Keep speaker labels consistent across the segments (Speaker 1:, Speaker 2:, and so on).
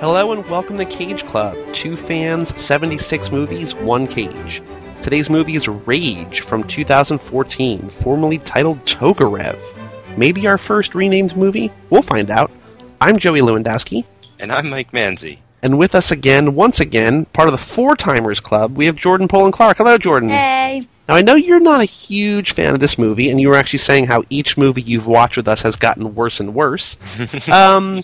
Speaker 1: Hello and welcome to Cage Club. Two fans, 76 movies, one cage. Today's movie is Rage from 2014, formerly titled Tokarev. Maybe our first renamed movie? We'll find out. I'm Joey Lewandowski.
Speaker 2: And I'm Mike Manzi.
Speaker 1: And with us again, once again, part of the Four Timers Club, we have Jordan Poland Clark. Hello, Jordan.
Speaker 3: Hey.
Speaker 1: Now, I know you're not a huge fan of this movie, and you were actually saying how each movie you've watched with us has gotten worse and worse. um,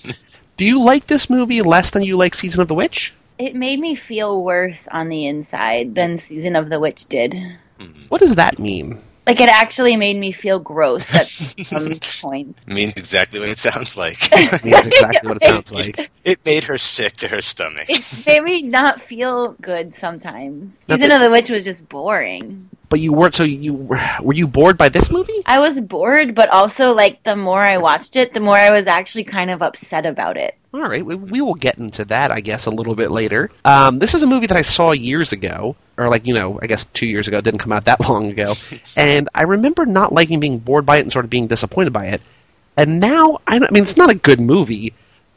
Speaker 1: do you like this movie less than you like Season of the Witch?
Speaker 3: It made me feel worse on the inside than Season of the Witch did. Hmm.
Speaker 1: What does that mean?
Speaker 3: Like it actually made me feel gross at some point.
Speaker 2: Means exactly what it sounds like.
Speaker 1: Means exactly what it sounds like.
Speaker 2: it made her sick to her stomach.
Speaker 3: It made me not feel good sometimes.
Speaker 1: Now
Speaker 3: Season
Speaker 1: this-
Speaker 3: of the Witch was just boring.
Speaker 1: But you weren't. So you were were you bored by this movie?
Speaker 3: I was bored, but also like the more I watched it, the more I was actually kind of upset about it.
Speaker 1: All right, we, we will get into that, I guess, a little bit later. Um, this is a movie that I saw years ago, or like you know, I guess two years ago. It didn't come out that long ago, and I remember not liking being bored by it and sort of being disappointed by it. And now, I, I mean, it's not a good movie,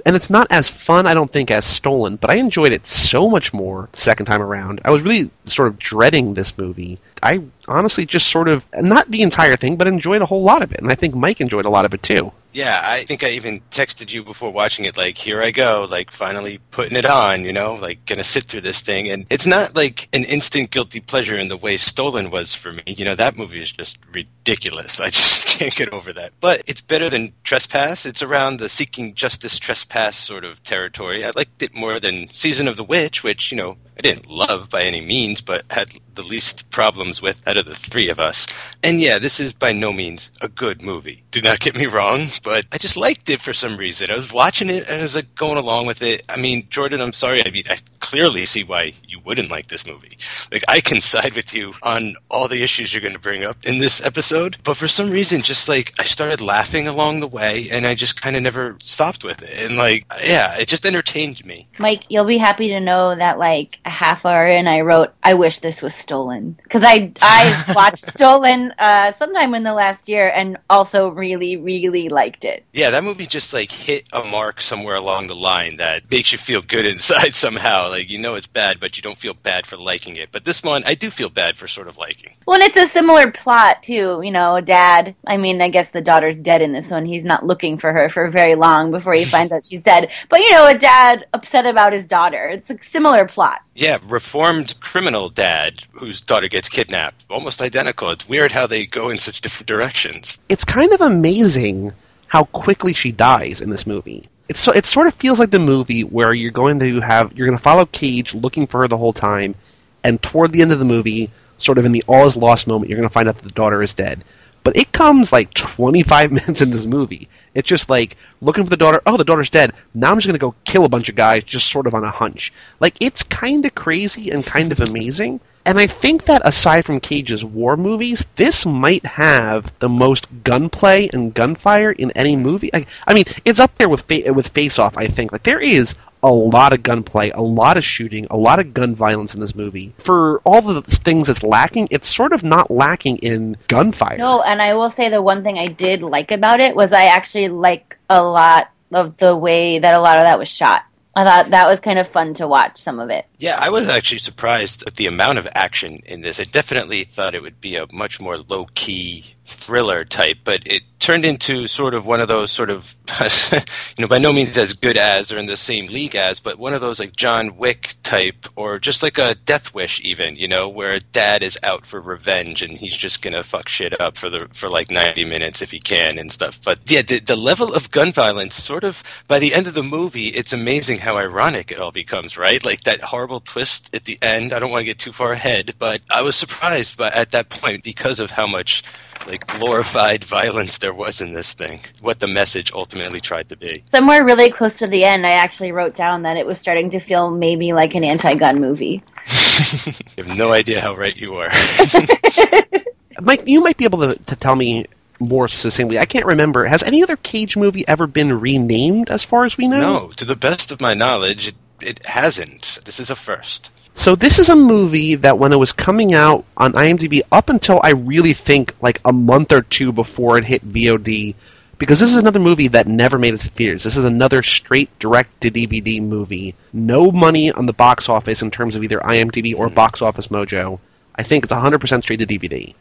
Speaker 1: and it's not as fun, I don't think, as Stolen. But I enjoyed it so much more second time around. I was really sort of dreading this movie. I honestly just sort of not the entire thing, but enjoyed a whole lot of it, and I think Mike enjoyed a lot of it too.
Speaker 2: Yeah, I think I even texted you before watching it, like, here I go, like, finally putting it on, you know, like, gonna sit through this thing. And it's not like an instant guilty pleasure in the way Stolen was for me. You know, that movie is just ridiculous. I just can't get over that. But it's better than Trespass. It's around the seeking justice trespass sort of territory. I liked it more than Season of the Witch, which, you know, I didn't love by any means, but had the least problems with out of the three of us. And yeah, this is by no means a good movie. Do not get me wrong, but I just liked it for some reason. I was watching it and I was like going along with it. I mean, Jordan, I'm sorry. I mean, I clearly see why you wouldn't like this movie. Like, I can side with you on all the issues you're going to bring up in this episode, but for some reason, just like I started laughing along the way and I just kind of never stopped with it. And like, yeah, it just entertained me.
Speaker 3: Mike, you'll be happy to know that like a half hour in, I wrote, "I wish this was stolen" because I I watched Stolen uh, sometime in the last year and also really really liked it.
Speaker 2: Yeah, that movie just like hit a mark somewhere along the line that makes you feel good inside somehow. Like you know it's bad, but you don't feel bad for liking it. But this one, I do feel bad for sort of liking.
Speaker 3: Well, and it's a similar plot too. You know, a dad. I mean, I guess the daughter's dead in this one. He's not looking for her for very long before he finds out she's dead. But you know, a dad upset about his daughter. It's a similar plot.
Speaker 2: Yeah, reformed criminal dad whose daughter gets kidnapped. Almost identical. It's weird how they go in such different directions.
Speaker 1: it's kind of amazing how quickly she dies in this movie. It's so, it sort of feels like the movie where you're going to have you're going to follow Cage looking for her the whole time, and toward the end of the movie, sort of in the all is lost moment, you're going to find out that the daughter is dead. But it comes like 25 minutes in this movie. It's just like looking for the daughter. Oh, the daughter's dead. Now I'm just going to go kill a bunch of guys just sort of on a hunch. Like it's kind of crazy and kind of amazing. And I think that aside from Cage's war movies, this might have the most gunplay and gunfire in any movie. I, I mean, it's up there with fa- with Face Off. I think like there is a lot of gunplay, a lot of shooting, a lot of gun violence in this movie. For all the things it's lacking, it's sort of not lacking in gunfire.
Speaker 3: No, and I will say the one thing I did like about it was I actually like a lot of the way that a lot of that was shot. I thought that was kind of fun to watch some of it.
Speaker 2: Yeah, I was actually surprised at the amount of action in this. I definitely thought it would be a much more low key thriller type, but it turned into sort of one of those sort of, you know, by no means as good as or in the same league as, but one of those like John Wick type or just like a Death Wish even, you know, where a dad is out for revenge and he's just gonna fuck shit up for the for like 90 minutes if he can and stuff. But yeah, the, the level of gun violence sort of by the end of the movie, it's amazing how ironic it all becomes, right? Like that horrible twist at the end. I don't want to get too far ahead, but I was surprised by at that point because of how much like glorified violence there was in this thing. What the message ultimately tried to be.
Speaker 3: Somewhere really close to the end, I actually wrote down that it was starting to feel maybe like an anti-gun movie.
Speaker 2: You have no idea how right you are.
Speaker 1: Mike, you might be able to, to tell me more succinctly. I can't remember. Has any other Cage movie ever been renamed, as far as we know?
Speaker 2: no, to the best of my knowledge, it, it hasn't. This is a first.
Speaker 1: So this is a movie that when it was coming out on IMDb, up until I really think like a month or two before it hit VOD, because this is another movie that never made it to theaters. This is another straight direct to DVD movie. No money on the box office in terms of either IMDb or mm-hmm. Box Office Mojo. I think it's 100% straight to DVD.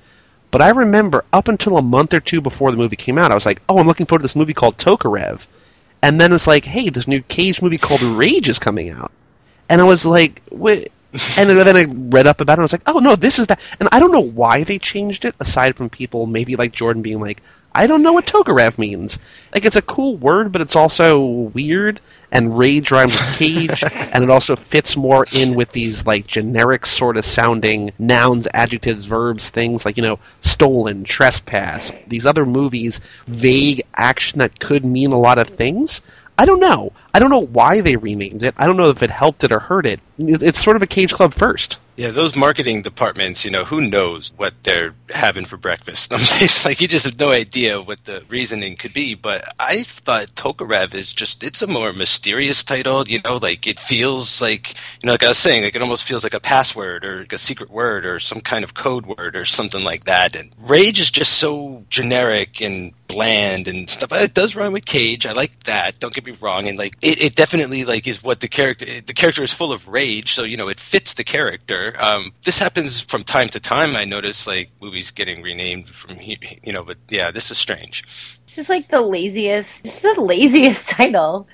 Speaker 1: But I remember up until a month or two before the movie came out, I was like, "Oh, I'm looking forward to this movie called Tokarev," and then it's like, "Hey, this new Cage movie called Rage is coming out," and I was like, "Wait." And then I read up about it. and I was like, "Oh no, this is that." And I don't know why they changed it. Aside from people, maybe like Jordan being like, "I don't know what Tokarev means." Like it's a cool word, but it's also weird. And rage rhymes with cage, and it also fits more in with these like generic sort of sounding nouns, adjectives, verbs, things like you know, stolen, trespass. These other movies, vague action that could mean a lot of things. I don't know. I don't know why they renamed it. I don't know if it helped it or hurt it. It's sort of a Cage Club first.
Speaker 2: Yeah, those marketing departments, you know, who knows what they're having for breakfast? Some like you just have no idea what the reasoning could be. But I thought Tokarev is just, it's a more mysterious title, you know, like it feels like, you know, like I was saying, like it almost feels like a password or like a secret word or some kind of code word or something like that. And Rage is just so generic and bland and stuff. But it does rhyme with Cage. I like that. Don't get me wrong. And like, it, it definitely like is what the character, the character is full of rage. So, you know, it fits the character um, this happens from time to time. I notice like movies getting renamed from you know, but yeah, this is strange.
Speaker 3: This is like the laziest. This is the laziest title.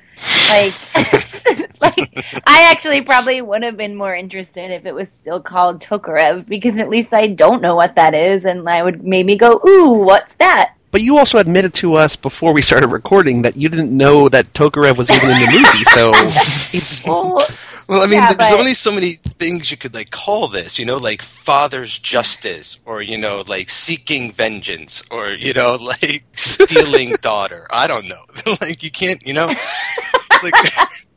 Speaker 3: Like, like I actually probably would have been more interested if it was still called Tokarev because at least I don't know what that is, and I would maybe go, "Ooh, what's that?"
Speaker 1: But you also admitted to us before we started recording that you didn't know that Tokarev was even in the movie, so it's.
Speaker 3: Well,
Speaker 2: well, I mean,
Speaker 3: Yeah,
Speaker 2: there's
Speaker 3: but-
Speaker 2: only so many things you could like call this, you know, like father's justice, or you know, like seeking vengeance, or you know, like stealing daughter. I don't know. like you can't, you know, like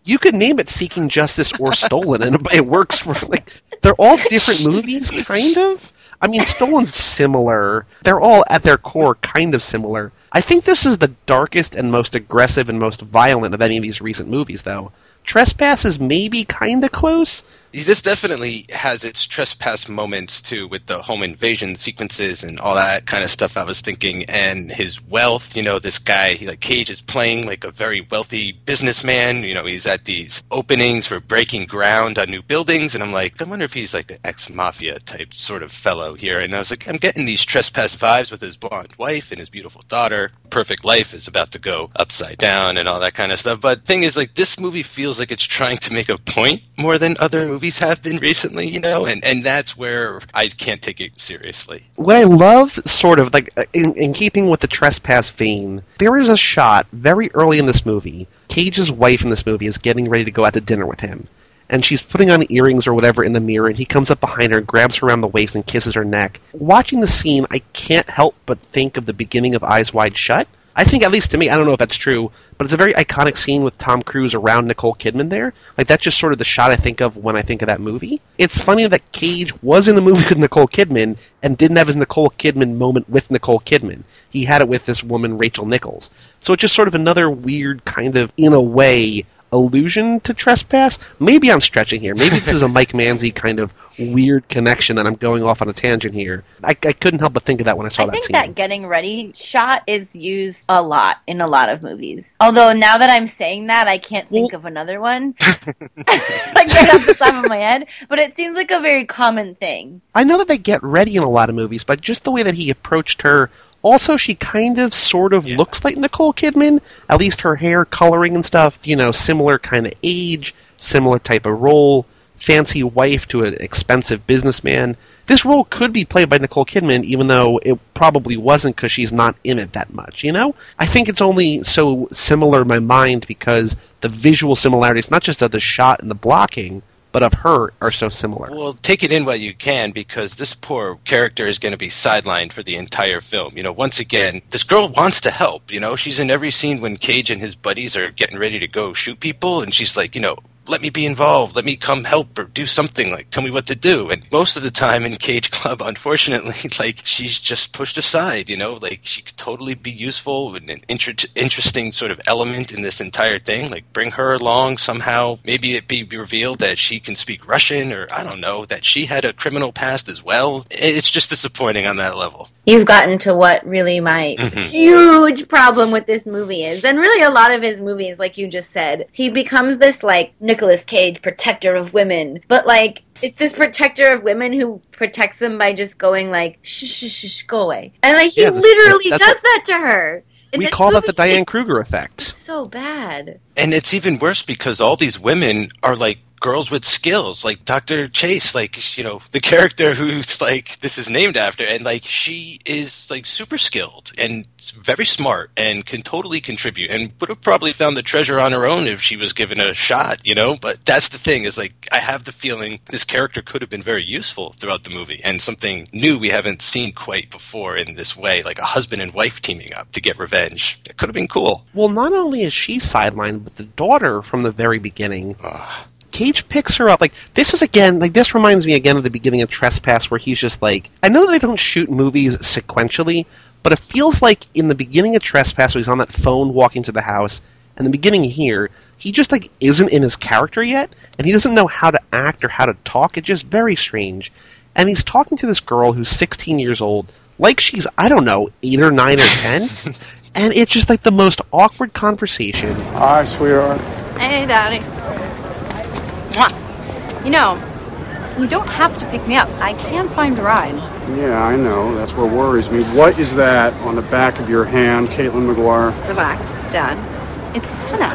Speaker 1: you could name it Seeking Justice or Stolen, and it- it works for like they're all different movies, kind of. I mean, Stolen's similar. They're all at their core kind of similar. I think this is the darkest and most aggressive and most violent of any of these recent movies, though. Trespass is maybe kind of close.
Speaker 2: This definitely has its trespass moments too, with the home invasion sequences and all that kind of stuff. I was thinking, and his wealth. You know, this guy, he like Cage is playing like a very wealthy businessman. You know, he's at these openings for breaking ground on new buildings, and I'm like, I wonder if he's like an ex mafia type sort of fellow here. And I was like, I'm getting these trespass vibes with his blonde wife and his beautiful daughter. Perfect life is about to go upside down and all that kind of stuff. But thing is, like, this movie feels like it's trying to make a point more than other movies have been recently, you know, and and that's where I can't take it seriously.
Speaker 1: What I love, sort of like uh, in, in keeping with the trespass vein, there is a shot very early in this movie. Cage's wife in this movie is getting ready to go out to dinner with him, and she's putting on earrings or whatever in the mirror, and he comes up behind her, grabs her around the waist, and kisses her neck. Watching the scene, I can't help but think of the beginning of Eyes Wide Shut. I think, at least to me, I don't know if that's true, but it's a very iconic scene with Tom Cruise around Nicole Kidman there. Like, that's just sort of the shot I think of when I think of that movie. It's funny that Cage was in the movie with Nicole Kidman and didn't have his Nicole Kidman moment with Nicole Kidman. He had it with this woman, Rachel Nichols. So it's just sort of another weird kind of, in a way, allusion to trespass. Maybe I'm stretching here. Maybe this is a Mike Manzi kind of weird connection that I'm going off on a tangent here. I, I couldn't help but think of that when I saw that.
Speaker 3: I think
Speaker 1: scene.
Speaker 3: that getting ready shot is used a lot in a lot of movies. Although now that I'm saying that, I can't think
Speaker 1: Well-
Speaker 3: of another one, like right off the top of my head. But it seems like a very common thing.
Speaker 1: I know that they get ready in a lot of movies, but just the way that he approached her. Also, she kind of, sort of
Speaker 2: Yeah.
Speaker 1: looks like Nicole Kidman. At least her hair, coloring, and stuff. You know, similar kind of age, similar type of role. Fancy wife to an expensive businessman. This role could be played by Nicole Kidman, even though it probably wasn't because she's not in it that much. You know, I think it's only so similar in my mind because the visual similarities, not just of the shot and the blocking, but of her, are so similar.
Speaker 2: Well, take it in while you can because this poor character is going to be sidelined for the entire film. You know, once again, this girl wants to help. You know, she's in every scene when Cage and his buddies are getting ready to go shoot people, and she's like, you know, let me be involved. Let me come help or do something. Like, tell me what to do. And most of the time in Cage Club, unfortunately, like she's just pushed aside. You know, like she could totally be useful and an inter- interesting sort of element in this entire thing. Like, bring her along somehow. Maybe it be revealed that she can speak Russian, or I don't know that she had a criminal past as well. It's just disappointing on that level.
Speaker 3: You've gotten to what really my
Speaker 2: Mhm.
Speaker 3: huge problem with this movie is. And really a lot of his movies, like you just said, he becomes this like Nicolas Cage protector of women. But like it's this protector of women who protects them by just going like shh shh shh, shh go away. And like he
Speaker 1: Yeah,
Speaker 3: literally
Speaker 1: that's
Speaker 3: does that to her. And
Speaker 1: we call that the Diane Kruger effect.
Speaker 3: So bad.
Speaker 2: And it's even worse because all these women are like girls with skills, like Dr. Chase, like, you know, the character who's like, this is named after, and like, she is like super skilled and very smart and can totally contribute and would have probably found the treasure on her own if she was given a shot, you know? But that's the thing is like, I have the feeling this character could have been very useful throughout the movie and something new we haven't seen quite before in this way, like a husband and wife teaming up to get revenge. It could have been cool.
Speaker 1: Well, not only is she sidelined, but the daughter from the very beginning
Speaker 2: Ugh.
Speaker 1: Cage picks her up. Like this is again, like this reminds me again of the beginning of Trespass, where he's just like, I know they don't shoot movies sequentially, but it feels like in the beginning of Trespass, where he's on that phone walking to the house, and the beginning here, he just like isn't in his character yet, and he doesn't know how to act or how to talk. It's just very strange. And he's talking to this girl who's 16 years old, like she's I don't know eight or nine or ten, and it's just like the most awkward conversation.
Speaker 4: Hi, sweetheart.
Speaker 5: Hey, Daddy. Mwah. You know, you don't have to pick me up. I can find a ride.
Speaker 4: Yeah, I know. That's what worries me. What is that on the back of your hand, Caitlin McGuire?
Speaker 5: Relax, Dad. It's henna.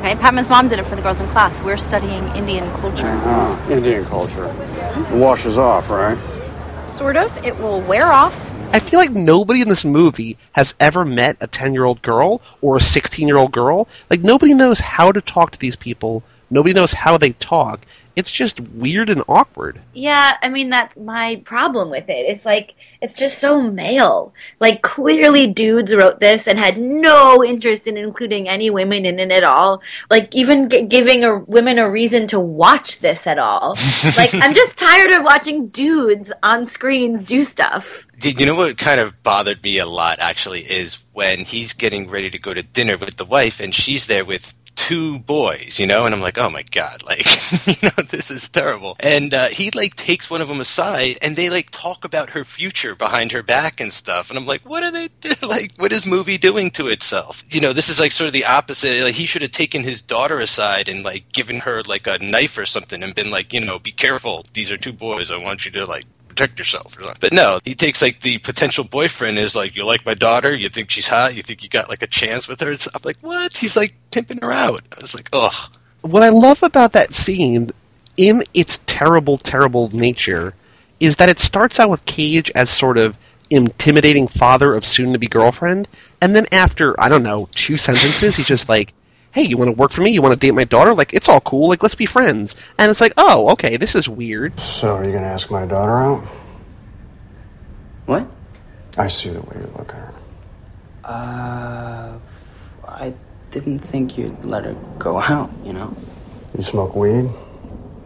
Speaker 5: Okay, Padma's mom did it for the girls in class. We're studying Indian culture.
Speaker 4: Ah, Indian culture. It washes off, right?
Speaker 5: Sort of. It will wear off.
Speaker 1: I feel like nobody in this movie has ever met a 10 year old girl or a 16 year old girl. Like, nobody knows how to talk to these people. Nobody knows how they talk. It's just weird and awkward.
Speaker 3: Yeah, I mean that's my problem with it. It's like it's just so male. Like clearly dudes wrote this and had no interest in including any women in it at all. Like even g- giving a women a reason to watch this at all. like I'm just tired of watching dudes on screens do stuff.
Speaker 2: Did you know what kind of bothered me a lot actually is when he's getting ready to go to dinner with the wife and she's there with two boys, you know, and I'm like, oh my god, like, you know, this is terrible. And uh, he like takes one of them aside and they like talk about her future behind her back and stuff, and I'm like, what are they do? like? What is movie doing to itself? You know, this is like sort of the opposite. Like he should have taken his daughter aside and like given her like a knife or something and been like, you know, be careful. These are two boys. I want you to like protect yourself. But no, he takes like the potential boyfriend is like, you like my daughter? You think she's hot? You think you got like a chance with her? It's, I'm like, what? He's like pimping her out. I was like, ugh.
Speaker 1: What I love about that scene, in its terrible, terrible nature, is that it starts out with Cage as sort of intimidating father of soon to be girlfriend, and then after, I don't know, two sentences, he's just like, hey, you want to work for me? You want to date my daughter? Like, it's all cool. Like, let's be friends. And it's like, oh, okay, this is weird.
Speaker 4: So, are you going to ask my daughter out?
Speaker 6: What?
Speaker 4: I see the way you look at her.
Speaker 6: Uh, I didn't think you'd let her go out, you know?
Speaker 4: You smoke weed?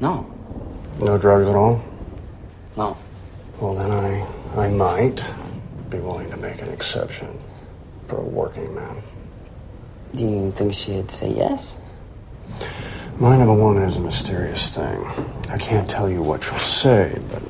Speaker 6: No,
Speaker 4: No drugs at all?
Speaker 6: no.
Speaker 4: Well, then I, I might be willing to make an exception for a working man.
Speaker 6: Do you think she'd say yes?
Speaker 4: Mind of a woman is a mysterious thing. I can't tell you what she'll say, but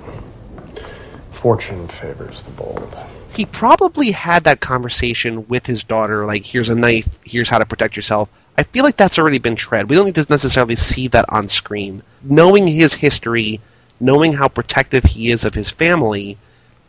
Speaker 4: fortune favors the bold.
Speaker 1: he probably had that conversation with his daughter like here's a knife here's how to protect yourself i feel like that's already been tread we don't need to necessarily see that on screen knowing his history knowing how protective he is of his family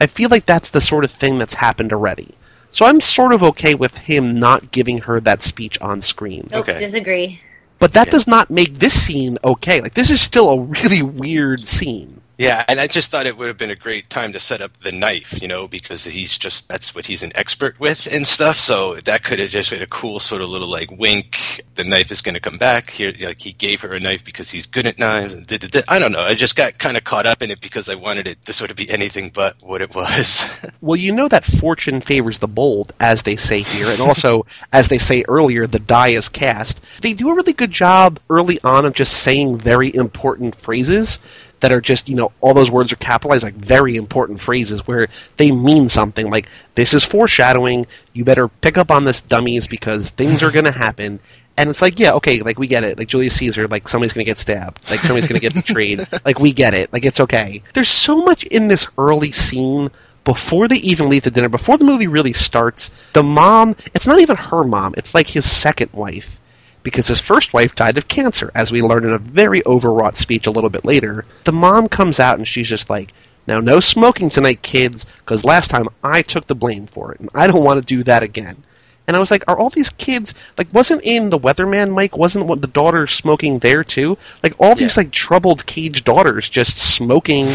Speaker 1: i feel like that's the sort of thing that's happened already so i'm sort of okay with him not giving her that speech on screen
Speaker 3: Nope,
Speaker 2: Okay.
Speaker 3: disagree.
Speaker 1: but that does not make this scene okay like this is still a really weird scene
Speaker 2: Yeah, and I just thought it would have been a great time to set up the knife, you know, because he's just that's what he's an expert with and stuff. So that could have just been a cool sort of little like wink. The knife is going to come back here. Like he gave her a knife because he's good at knives. And did, I don't know. I just got kind of caught up in it because I wanted it to sort of be anything but what it was.
Speaker 1: Well, you know that fortune favors the bold, as they say here, and also, as they say earlier, the die is cast. They do a really good job early on of just saying very important phrases that are just, you know, all those words are capitalized, like very important phrases where they mean something. Like, this is foreshadowing, you better pick up on this, dummies, because things are going to happen. And it's like, yeah, okay, like we get it. Like Julius Caesar, like somebody's gonna get stabbed. Like somebody's gonna get betrayed. Like we get it. Like it's okay. There's so much in this early scene before they even leave the dinner, before the movie really starts, the mom, it's not even her mom, it's like his second wife. Because his first wife died of cancer, as we learn in a very overwrought speech a little bit later. The mom comes out and she's just like, now, no smoking tonight, kids, because last time I took the blame for it, and I don't want to do that again. And I was like, are all these kids like wasn't in the Weatherman Mike wasn't what the daughter smoking there too? Like all these like troubled cage daughters just smoking.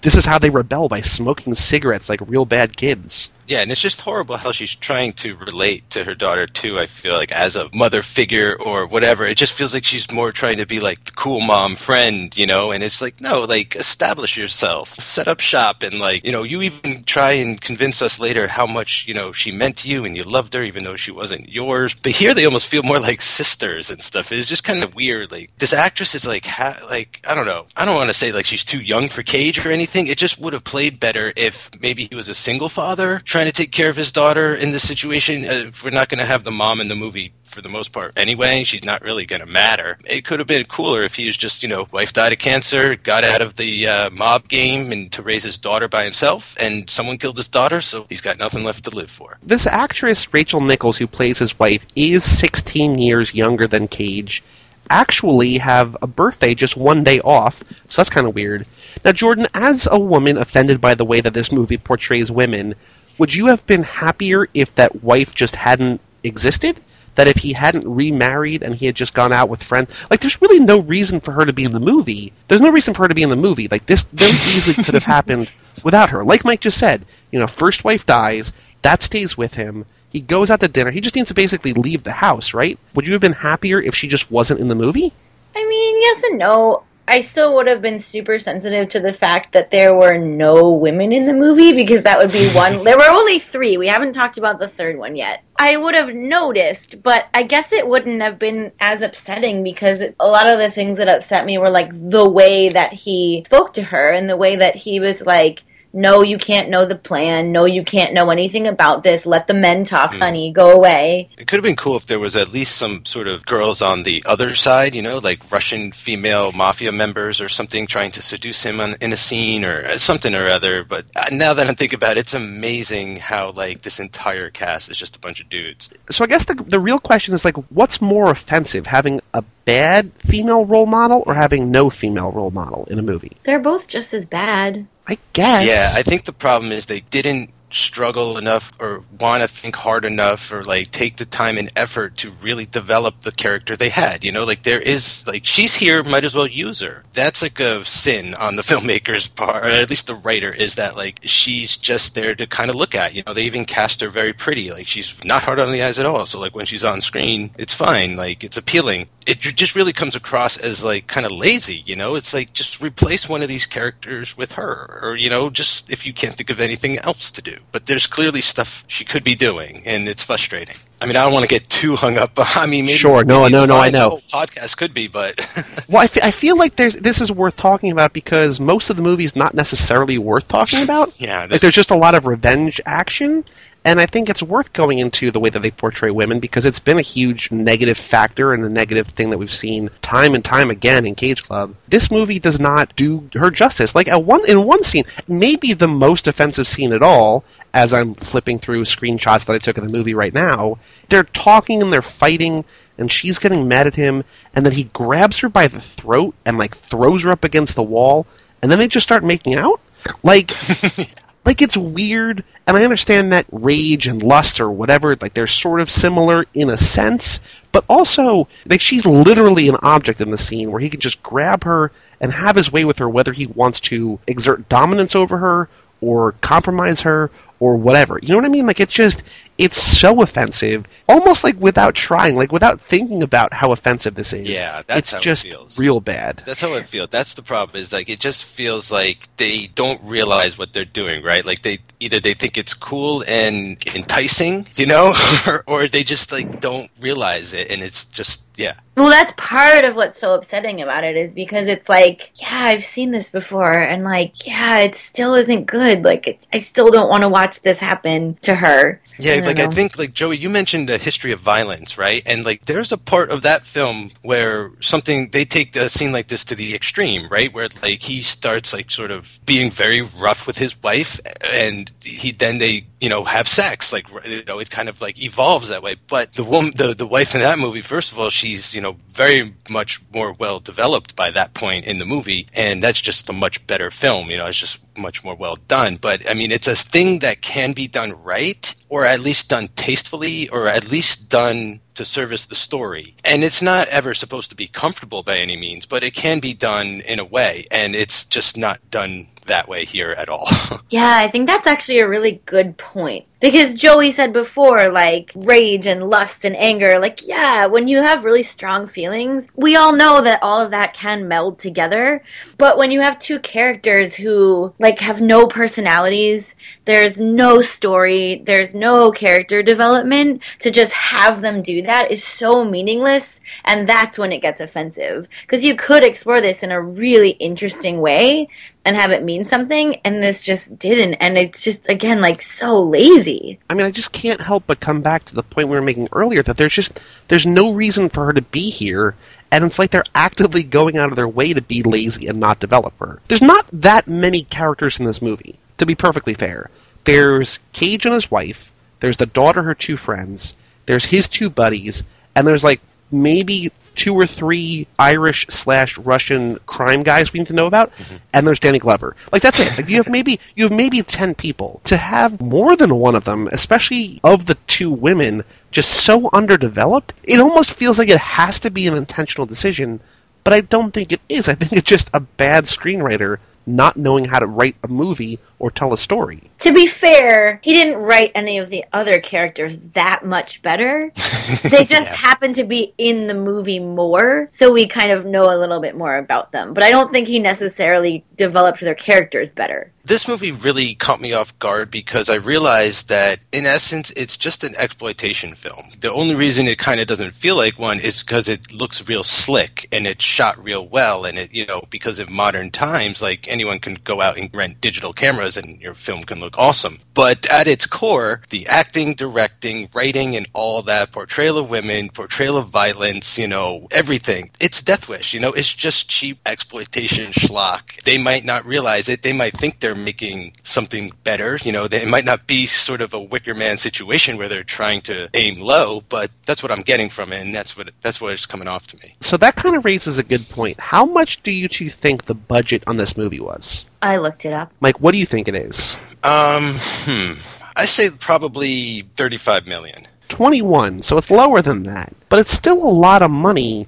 Speaker 1: this is how they rebel by smoking cigarettes like real bad kids.
Speaker 2: Yeah, and it's just horrible how she's trying to relate to her daughter too. I feel like as a mother figure or whatever, it just feels like she's more trying to be like the cool mom friend, you know. And it's like, no, like establish yourself, set up shop, and like, you know, you even try and convince us later how much you know she meant to you and you loved her, even though she wasn't yours. But here they almost feel more like sisters and stuff. It's just kind of weird. Like this actress is like, ha- like I don't know. I don't want to say like she's too young for Cage or anything. It just would have played better if maybe he was a single father trying to take care of his daughter in this situation. Uh, we're not going to have the mom in the movie for the most part anyway, she's not really going to matter. It could have been cooler if he was just, you know, wife died of cancer, got out of the uh, mob game and to raise his daughter by himself, and someone killed his daughter, so he's got nothing left to live for.
Speaker 1: This actress Rachel Nichols, who plays his wife, is 16 years younger than Cage. Actually, have a birthday just one day off, so that's kind of weird. Now, Jordan, as a woman offended by the way that this movie portrays women, would you have been happier if that wife just hadn't existed? That if he hadn't remarried and he had just gone out with friends, like there's really no reason for her to be in the movie. There's no reason for her to be in the movie. Like this very easily could have happened without her. Like Mike just said, you know, first wife dies, that stays with him. He goes out to dinner. He just needs to basically leave the house, right? Would you have been happier if she just wasn't in the movie?
Speaker 3: I mean, yes and no. I still would have been super sensitive to the fact that there were no women in the movie because that would be one. there were only three. We haven't talked about the third one yet. I would have noticed, but I guess it wouldn't have been as upsetting because a lot of the things that upset me were like the way that he spoke to her and the way that he was like, no, you can't know the plan. No, you can't know anything about this. Let the men talk, honey. Go away.
Speaker 2: It could have been cool if there was at least some sort of girls on the other side, you know, like Russian female mafia members or something trying to seduce him on, in a scene or uh, something or other. But uh, now that I'm thinking about it, it's amazing how, like, this entire cast is just a bunch of dudes.
Speaker 1: So I guess the the real question is like, what's more offensive, having a bad female role model or having no female role model in a movie?
Speaker 3: They're both just as bad.
Speaker 1: I guess.
Speaker 2: Yeah, I think the problem is they didn't struggle enough or want to think hard enough or like take the time and effort to really develop the character they had you know? Like there is like she's here might as well use her. That's like a sin on the filmmaker's part or at least the writer is that like she's just there to kind of look at you know? They even cast her very pretty like she's not hard on the eyes at all so like when she's on screen it's fine like it's appealing it just really comes across as like kind of lazy you know it's like just replace one of these characters with her or you know just if you can't think of anything else to do but there's clearly stuff she could be doing and it's frustrating i mean i don't want to get too hung up i mean maybe
Speaker 1: Sure, no,
Speaker 2: maybe
Speaker 1: no, no, I know.
Speaker 2: whole podcast could be but
Speaker 1: Well, I feel like there's this is worth talking about because most of the movie is not necessarily worth talking about.
Speaker 2: Yeah,
Speaker 1: like there's just a lot of revenge action, and I think it's worth going into the way that they portray women because it's been a huge negative factor and a negative thing that we've seen time and time again in Cage Club. This movie does not do her justice. Like at one in one scene, maybe the most offensive scene at all. As I'm flipping through screenshots that I took of the movie right now, they're talking and they're fighting and she's getting mad at him, and then he grabs her by the throat and like throws her up against the wall, and then they just start making out. Like, like it's weird, and I understand that rage and lust or whatever, like they're sort of similar in a sense, but also like she's literally an object in the scene where he can just grab her and have his way with her, whether he wants to exert dominance over her or compromise her or whatever. You know what I mean? Like it's just it's so offensive, almost like without trying, like without thinking about how offensive this is.
Speaker 2: Yeah, that's
Speaker 1: it's
Speaker 2: how it
Speaker 1: just
Speaker 2: feels.
Speaker 1: real bad.
Speaker 2: That's how it feels. That's the problem. Is like it just feels like they don't realize what they're doing, right? Like they either they think it's cool and enticing, you know, or, or they just like don't realize it, and it's just yeah.
Speaker 3: Well, that's part of what's so upsetting about it is because it's like, yeah, I've seen this before, and like, yeah, it still isn't good. Like, it's, I still don't want to watch this happen to her.
Speaker 2: Yeah,
Speaker 3: I
Speaker 2: like I think like Joey, you mentioned the history of violence, right? And like there's a part of that film where something they take a scene like this to the extreme, right? Where like he starts like sort of being very rough with his wife, and he then they you know have sex, like you know it kind of like evolves that way. But the woman, the the wife in that movie, first of all, she's you know very much more well developed by that point in the movie, and that's just a much better film. You know, it's just much more well done. But I mean, it's a thing that can be done right, or at least done tastefully, or at least done to service the story. And it's not ever supposed to be comfortable by any means, but it can be done in a way, and it's just not done that way here at all.
Speaker 3: Yeah, I think that's actually a really good point. Because Joey said before, like, rage and lust and anger, like, yeah, when you have really strong feelings, we all know that all of that can meld together. But when you have two characters who, like, have no personalities, there's no story, there's no character development, to just have them do that is so meaningless, and that's when it gets offensive. Because you could explore this in a really interesting way, and have it mean something and this just didn't and it's just again like so lazy
Speaker 1: I mean, I just can't help but come back to the point we were making earlier that there's just there's no reason for her to be here, and it's like they're actively going out of their way to be lazy and not develop her. There's not that many characters in this movie, to be perfectly fair. There's Cage and his wife. There's the daughter, her two friends. There's his two buddies, and there's like maybe two or three Irish slash Russian crime guys we need to know about, mm-hmm. and there's Danny Glover. Like that's it. Like you have maybe you have maybe ten people to have more than one of them, especially of the two women, just so underdeveloped. It almost feels like it has to be an intentional decision, but I don't think it is. I think it's just a bad screenwriter not knowing how to write a movie or tell a story.
Speaker 3: To be fair he didn't write any of the other characters that much better. They just happen to be in the movie more so we kind of know a little bit more about them. But i don't think he necessarily developed their characters better.
Speaker 2: This movie really caught me off guard because I realized that in essence it's just an exploitation film. The only reason it kind of doesn't feel like one is because it looks real slick and it's shot real well and it you know because of modern times like anyone can go out and rent digital cameras and your film can look awesome. But at its core, the acting, directing, writing and all that portrayal of women, portrayal of violence, you know, everything. It's Death Wish, you know, it's just cheap exploitation schlock. They might not realize it. They might think they're making something better. You know, they, it might not be sort of a Wicker Man situation where they're trying to aim low, but that's what I'm getting from it, and that's what that's what it's coming off to me.
Speaker 1: So that kind of raises a good point. How much do you two think the budget on this movie was?
Speaker 3: i looked it up
Speaker 1: Mike, what do you think it is?
Speaker 2: Um, hmm. I say probably 35 million.
Speaker 1: 21, so it's lower than that. But it's still a lot of money.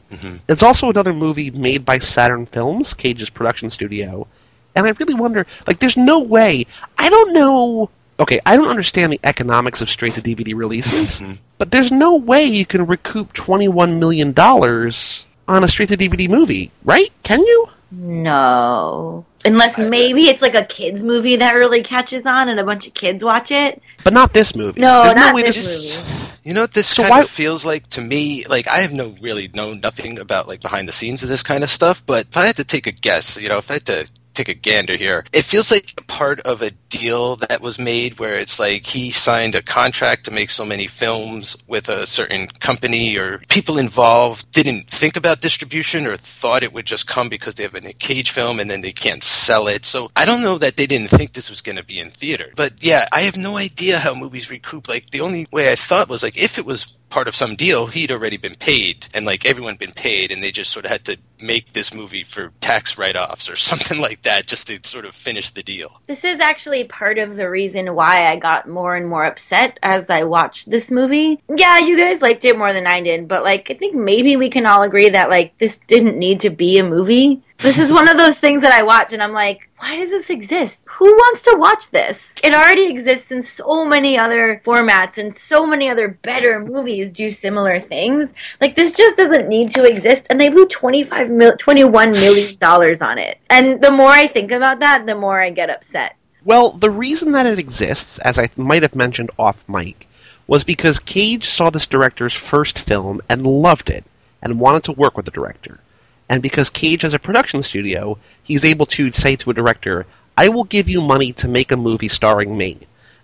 Speaker 1: It's also another movie made by Saturn Films, Cage's production studio. And I really wonder, like, there's no way. I don't know. Okay, I don't understand the economics of straight to DVD releases, but there's no way you can recoup $21 million on a straight to DVD movie, right? Can you?
Speaker 3: No unless maybe it's like a kids movie that really catches on and a bunch of kids watch it
Speaker 1: But not this movie.
Speaker 3: No,
Speaker 1: There's
Speaker 3: not
Speaker 1: way
Speaker 3: this
Speaker 1: this
Speaker 3: movie.
Speaker 2: You know what this
Speaker 1: So
Speaker 2: kind
Speaker 1: why-
Speaker 2: of feels like to me? Like I have no really know nothing about like behind the scenes of this kind of stuff, but if I had to take a guess, you know, if I had to take a gander here, it feels like part of a deal that was made where it's like he signed a contract to make so many films with a certain company or people involved didn't think about distribution or thought it would just come because they have a Nick Cage film and then they can't sell it. So I don't know that they didn't think this was going to be in theater. But yeah, I have no idea how movies recoup. Like the only way I thought was like if it was part of some deal, he'd already been paid and like everyone been paid and they just sort of had to make this movie for tax write-offs or something like that just to sort of finish the deal.
Speaker 3: This is actually part of the reason why I got more and more upset as I watched this movie. Yeah, you guys liked it more than I did, but like I think maybe we can all agree that like this didn't need to be a movie. This is one of those things that I watch and I'm like, why does this exist? Who wants to watch this? It already exists in so many other formats and so many other better movies do similar things. Like this just doesn't need to exist and they blew 25 mil- 21 million dollars on it. And the more I think about that, the more I get upset.
Speaker 1: Well, the reason that it exists, as I might have mentioned off mic, was because Cage saw this director's first film and loved it and wanted to work with the director. And because Cage has a production studio, he's able to say to a director, I will give you money to make a movie starring me.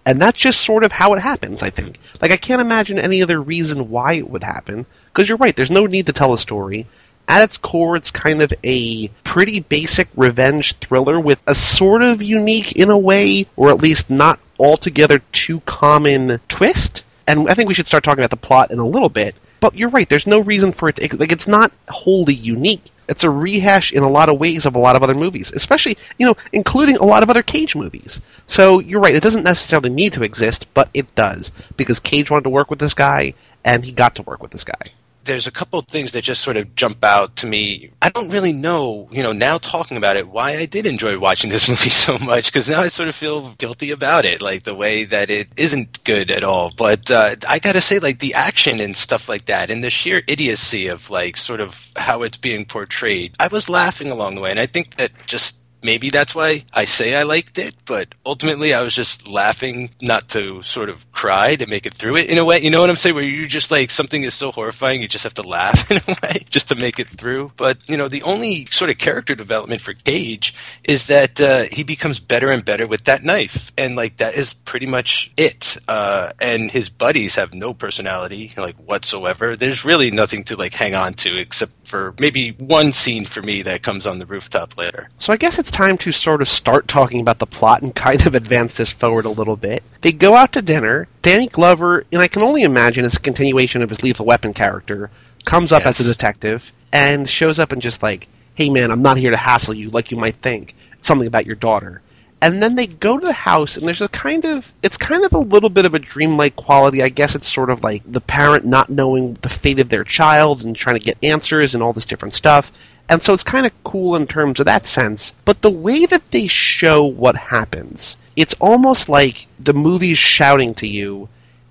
Speaker 1: And that's just sort of how it happens, I think. Like, I can't imagine any other reason why it would happen. Because you're right, there's no need to tell a story. At its core, it's kind of a pretty basic revenge thriller with a sort of unique, in a way, or at least not altogether too common twist. And I think we should start talking about the plot in a little bit. But you're right, there's no reason for it to, like, it's not wholly unique. It's a rehash in a lot of ways of a lot of other movies, especially, you know, including a lot of other Cage movies. So you're right, it doesn't necessarily need to exist, but it does. Because Cage wanted to work with this guy, and he got to work with this guy
Speaker 2: there's a couple of things that just sort of jump out to me. I don't really know, you know, now talking about it, why I did enjoy watching this movie so much because now I sort of feel guilty about it, like the way that it isn't good at all. But uh, I got to say, like the action and stuff like that, and the sheer idiocy of like sort of how it's being portrayed, I was laughing along the way, and I think that just maybe that's why I say I liked it, but ultimately I was just laughing not to sort of cry to make it through it in a way. You know what I'm saying? Where you just like something is so horrifying, you just have to laugh in a way just to make it through. But you know, the only sort of character development for Cage is that uh, he becomes better and better with that knife, and like that is pretty much it. Uh, and his buddies have no personality like whatsoever. There's really nothing to like hang on to except for maybe one scene for me that comes on the rooftop later.
Speaker 1: So I guess it's time to sort of start talking about the plot and kind of advance this forward a little bit. They go out to dinner. Danny Glover, and I can only imagine it's a continuation of his Lethal Weapon character, comes up
Speaker 2: Yes.
Speaker 1: as a detective and shows up and just like, hey man, I'm not here to hassle you like you might think. Something about your daughter. And then they go to the house, and there's a kind of, it's kind of a little bit of a dreamlike quality. I guess it's sort of like the parent not knowing the fate of their child and trying to get answers and all this different stuff. And so it's kind of cool in terms of that sense. But the way that they show what happens, it's almost like the movie's shouting to you,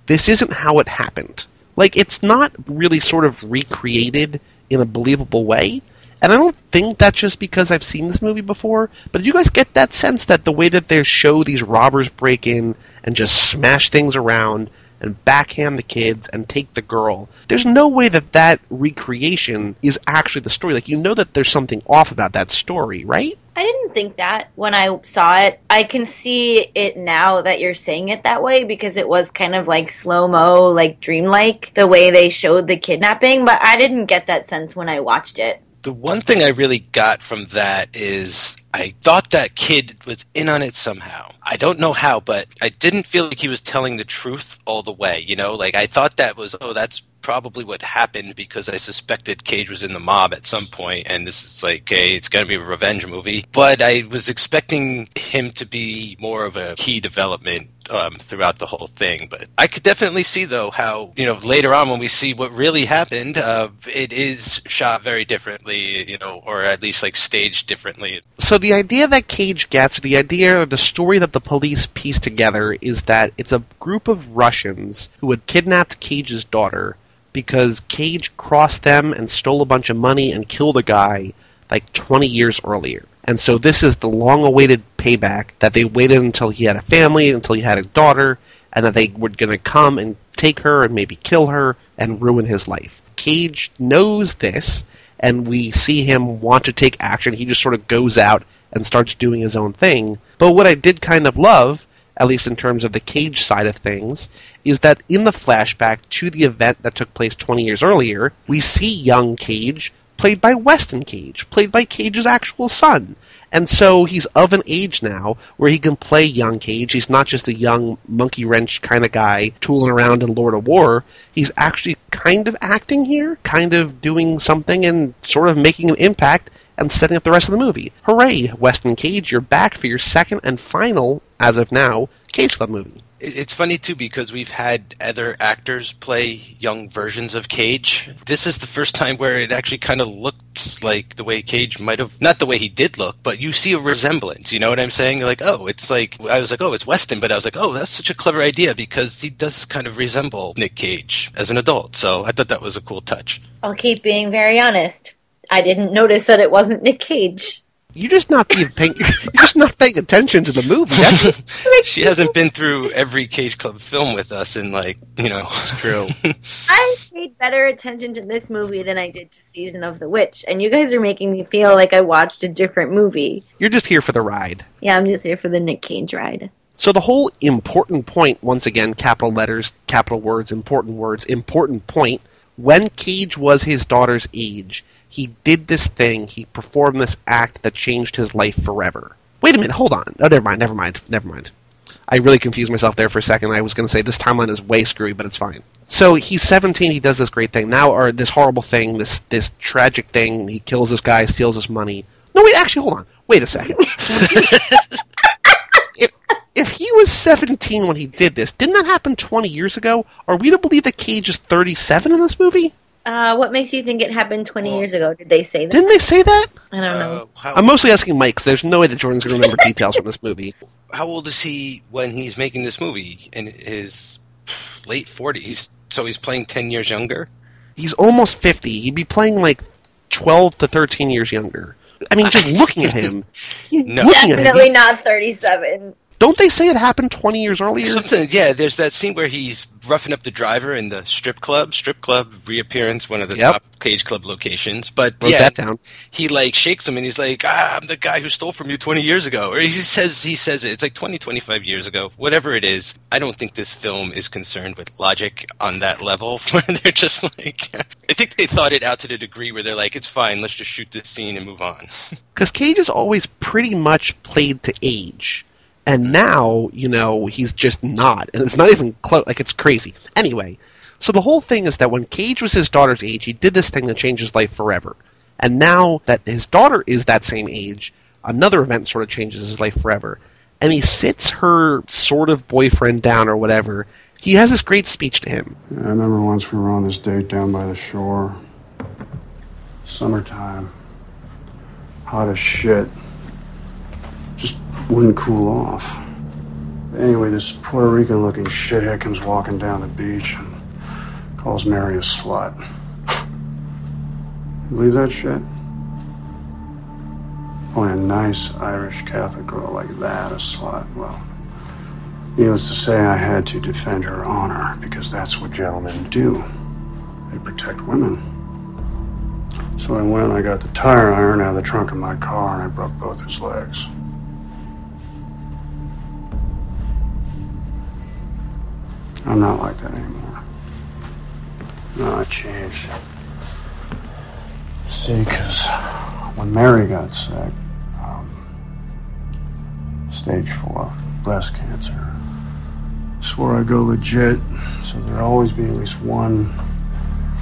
Speaker 1: this isn't how it happened. Like, it's not really sort of recreated in a believable way. And I don't think that's just because I've seen this movie before, but you guys get that sense that the way that they show these robbers break in and just smash things around and backhand the kids and take the girl, there's no way that that recreation is actually the story. Like, you know that there's something off about that story, right?
Speaker 3: I didn't think that when I saw it. I can see it now that you're saying it that way because it was kind of like slow mo, like dreamlike, the way they showed the kidnapping, but I didn't get that sense when I watched it.
Speaker 2: The one thing I really got from that is I thought that kid was in on it somehow. I don't know how, but I didn't feel like he was telling the truth all the way. You know, like I thought that was, oh, that's probably what happened because I suspected Cage was in the mob at some point, and this is like, okay, it's going to be a revenge movie. But I was expecting him to be more of a key development um, throughout the whole thing. But I could definitely see, though, how you know later on when we see what really happened, uh, it is shot very differently, you know, or at least like staged differently.
Speaker 1: So the idea that Cage gets, the idea or the story that the police piece together is that it's a group of Russians who had kidnapped Cage's daughter because Cage crossed them and stole a bunch of money and killed a guy like 20 years earlier. And so this is the long-awaited payback that they waited until he had a family, until he had a daughter, and that they were going to come and take her and maybe kill her and ruin his life. Cage knows this, and we see him want to take action. He just sort of goes out and starts doing his own thing. But what I did kind of love, at least in terms of the Cage side of things, is that in the flashback to the event that took place 20 years earlier, we see young Cage played by Weston Cage, played by Cage's actual son. And so he's of an age now where he can play young Cage. He's not just a young monkey wrench kind of guy tooling around in Lord of War. He's actually kind of acting here, kind of doing something and sort of making an impact and setting up the rest of the movie. Hooray, Weston Cage, you're back for your second and final, as of now, Cage Club movie.
Speaker 2: It- It's funny too because we've had other actors play young versions of Cage. This is the first time where it actually kind of looks like the way Cage might have, not the way he did look, but you see a resemblance. You know what I'm saying? Like, oh, it's like, I was like, oh, it's Weston, but I was like, oh, that's such a clever idea because he does kind of resemble Nick Cage as an adult. So I thought that was a cool touch.
Speaker 3: I'll keep being very honest. I didn't notice that it wasn't Nick Cage.
Speaker 1: You're just not being paying, you're just not paying attention to the movie. That's
Speaker 2: she hasn't been through every Cage Club film with us in like, you know.
Speaker 1: true.
Speaker 3: I paid better attention to this movie than I did to Season of the Witch, and you guys are making me feel like I watched a different movie.
Speaker 1: You're just here for the ride.
Speaker 3: Yeah, I'm just here for the Nick Cage ride.
Speaker 1: So the whole important point, once again, capital letters, capital words, important words, important point. When Cage was his daughter's age, he did this thing. He performed this act that changed his life forever. Wait a minute, hold on. Oh, never mind, never mind, never mind. I really confused myself there for a second. I was going to say this timeline is way screwy, but it's fine. So he's 17. He does this great thing now, or this horrible thing, this this tragic thing. He kills this guy, steals his money. No, wait, actually, hold on. Wait a second. if, if he was 17 when he did this, didn't that happen 20 years ago? Are we to believe that Cage is 37 in this movie?
Speaker 3: Uh, what makes you think it happened 20 years ago? Did they say that?
Speaker 1: Didn't they say that?
Speaker 3: I don't know.
Speaker 2: Uh, how,
Speaker 1: I'm mostly asking Mike, 'cause there's no way that Jordan's going to remember details from this movie.
Speaker 2: how old is he when he's making this movie? In his late 40s. So he's playing 10 years younger?
Speaker 1: He's almost 50. He'd be playing like 12 to 13 years younger. I mean, just looking at him.
Speaker 2: No.
Speaker 1: Looking at him,
Speaker 3: Definitely
Speaker 1: he's-
Speaker 3: not 37.
Speaker 1: Don't they say it happened 20 years earlier?
Speaker 2: Something, yeah. There's that scene where he's roughing up the driver in the strip club. Strip club reappearance, one of the
Speaker 1: Yep.
Speaker 2: top cage club locations. But
Speaker 1: Wrote
Speaker 2: yeah,
Speaker 1: that down.
Speaker 2: he like shakes him and he's like, ah, "I'm the guy who stole from you 20 years ago." Or he says he says it. It's like 20, 25 years ago, whatever it is. I don't think this film is concerned with logic on that level. Where they're just like, I think they thought it out to the degree where they're like, "It's fine. Let's just shoot this scene and move on."
Speaker 1: Because Cage has always pretty much played to age. And now, you know, he's just not. And it's not even close. Like, it's crazy. Anyway, so the whole thing is that when Cage was his daughter's age, he did this thing that changed his life forever. And now that his daughter is that same age, another event sort of changes his life forever. And he sits her sort of boyfriend down or whatever. He has this great speech to him.
Speaker 4: Yeah, I remember once we were on this date down by the shore. Summertime. Hot as shit. Just wouldn't cool off. Anyway, this Puerto Rican looking shithead comes walking down the beach and calls Mary a slut. Believe that shit? Only a nice Irish Catholic girl like that, a slut. Well, Needless to say, I had to defend her honor because that's what gentlemen do. They protect women. So I went, I got the tire iron out of the trunk of my car, and I broke both his legs. I'm not like that anymore. No, I changed. See, because when Mary got sick, um, stage four breast cancer. Swore I'd go legit, so there'd always be at least one,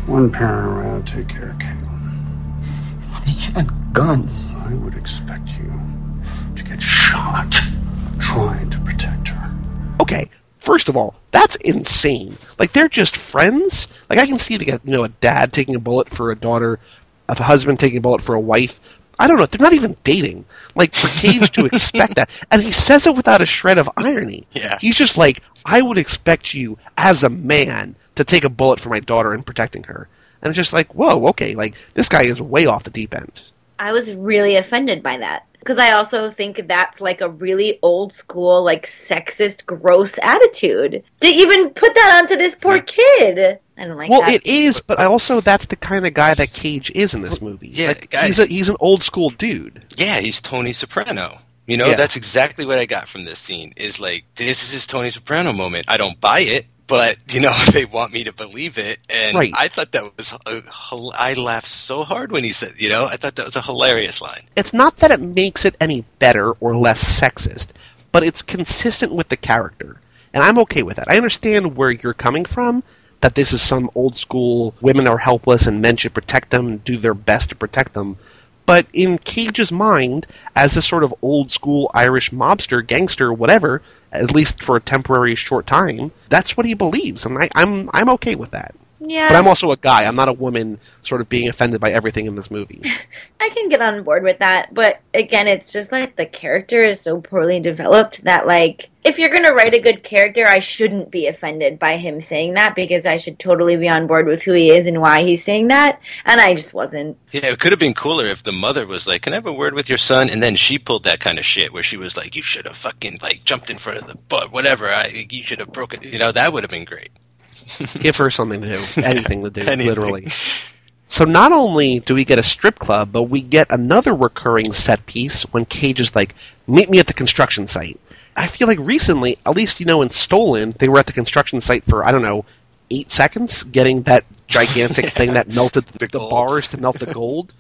Speaker 4: one parent around to take care of Caitlin.
Speaker 6: They had guns.
Speaker 4: I would expect you to get shot trying to protect her.
Speaker 1: okay, first of all, that's insane. Like they're just friends. Like I can see the you know a dad taking a bullet for a daughter, a husband taking a bullet for a wife. I don't know. They're not even dating. Like for Cage to expect that, and he says it without a shred of irony.
Speaker 2: Yeah.
Speaker 1: he's just like, I would expect you as a man to take a bullet for my daughter and protecting her. And it's just like, whoa, okay, like this guy is way off the deep end.
Speaker 3: I was really offended by that because I also think that's like a really old school, like sexist, gross attitude to even put that onto this poor kid. I don't like
Speaker 1: Well,
Speaker 3: that.
Speaker 1: it is, but I also that's the kind of guy that Cage is in this movie.
Speaker 2: yeah,
Speaker 1: Like,
Speaker 2: guys.
Speaker 1: he's a, he's an old school dude.
Speaker 2: Yeah, he's Tony Soprano. You know,
Speaker 1: Yeah.
Speaker 2: that's exactly what I got from this scene. Is like this is his Tony Soprano moment. I don't buy it, but you know they want me to believe it, and
Speaker 1: Right.
Speaker 2: I thought that was. A, hil- I laughed so hard when he said, you know, I thought that was a hilarious line.
Speaker 1: it's not that it makes it any better or less sexist, but it's consistent with the character. And I'm okay with that. I understand where you're coming from, that this is some old school women are helpless and men should protect them and do their best to protect them. But in Cage's mind, as a sort of old school Irish mobster, gangster, whatever, at least for a temporary short time, that's what he believes, and I, I'm I'm okay with that.
Speaker 3: Yeah,
Speaker 1: But I'm also a guy. I'm not a woman sort of being offended by everything in this movie.
Speaker 3: I can get on board with that, but again, it's just like the character is so poorly developed that like if you're gonna write a good character, I shouldn't be offended by him saying that because I should totally be on board with who he is and why he's saying that, and I just wasn't.
Speaker 2: Yeah, it could have been cooler if the mother was like, "Can I have a word with your son?" And then she pulled that kind of shit where she was like, "You should have fucking like jumped in front of the butt, whatever. I, you should have broken." You know, that would have been great.
Speaker 1: Give her something to do, anything to do,
Speaker 2: Anything.
Speaker 1: literally. So not only do we get a strip club, but we get another recurring set piece when Cage is like, "Meet me at the construction site," I feel like recently, at least you know in Stolen, they were at the construction site for I don't know eight seconds, getting that gigantic thing that melted the, the bars to melt the gold.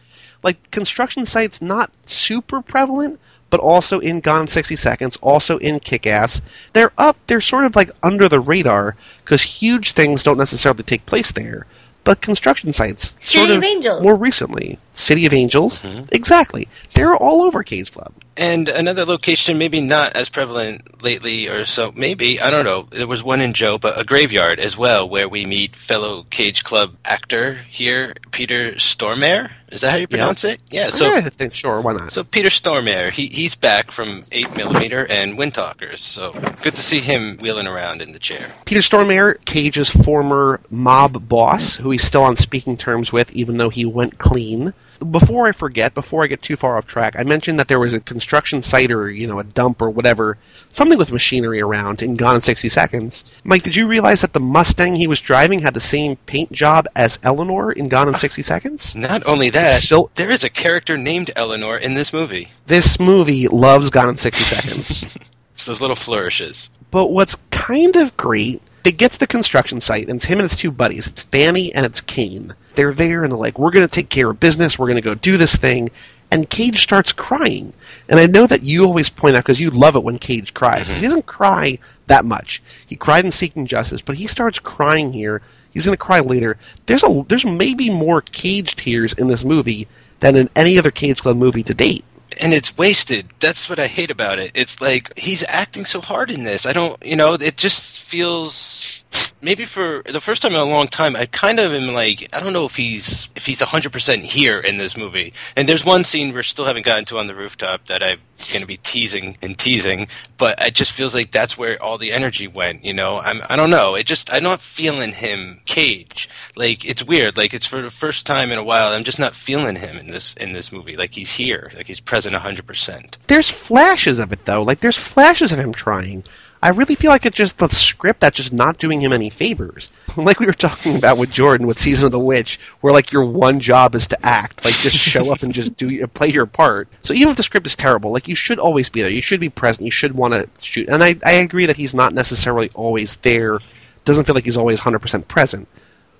Speaker 1: Like construction sites, not super prevalent, but also in Gone in 60 Seconds, also in Kick Ass. They're up, they're sort of like under the radar because huge things don't necessarily take place there. But construction sites, sort of
Speaker 3: of
Speaker 1: more recently, City of Angels, mm-hmm. exactly. They're all over Cage Club.
Speaker 2: And another location, maybe not as prevalent lately or so, maybe, I don't know. There was one in Joe, but a graveyard as well, where we meet fellow Cage Club actor here, Peter Stormare. Is that how you pronounce it? Yeah, so.
Speaker 1: yeah, I think sure, why not?
Speaker 2: So Peter Stormare, he, he's back from 8mm and Windtalkers, so good to see him wheeling around in the chair.
Speaker 1: Peter Stormare, Cage's former mob boss, who he's still on speaking terms with, even though he went clean. Before I forget, before I get too far off track, I mentioned that there was a construction site or, you know, a dump or whatever, something with machinery around in Gone in 60 Seconds. Mike, did you realize that the Mustang he was driving had the same paint job as Eleanor in Gone in ah, 60 Seconds?
Speaker 2: Not only that,
Speaker 1: So-
Speaker 2: there is a character named Eleanor in this movie.
Speaker 1: This movie loves Gone in 60 Seconds.
Speaker 2: It's those little flourishes.
Speaker 1: But what's kind of great, they get to the construction site, and it's him and his two buddies. It's Danny and it's Kane. They're there, and they're like, "We're going to take care of business. We're going to go do this thing." And Cage starts crying. And I know that you always point out because you love it when Cage cries. He mm-hmm. doesn't cry that much. He cried in Seeking Justice, but he starts crying here. He's going to cry later. There's a there's maybe more Cage tears in this movie than in any other Cage Club movie to date.
Speaker 2: and it's wasted. That's what I hate about it. It's like he's acting so hard in this. I don't, you know, it just feels maybe for the first time in a long time. I kind of am like, I don't know if he's if he's hundred percent here in this movie. And there's one scene we still haven't gotten to on the rooftop that I'm going to be teasing and teasing, but it just feels like that's where all the energy went. You know, I'm I don't know. It just I'm not feeling him Cage. Like it's weird. Like it's for the first time in a while. I'm just not feeling him in this in this movie. Like he's here. Like he's present hundred percent.
Speaker 1: there's flashes of it though. Like there's flashes of him trying. I really feel like it's just the script that's just not doing him any favors. Like we were talking about with Jordan with Season of the Witch, where like your one job is to act, like just show up and just do play your part. So even if the script is terrible, like you should always be there. You should be present. You should want to shoot. And I I agree that he's not necessarily always there. Doesn't feel like he's always 100% present.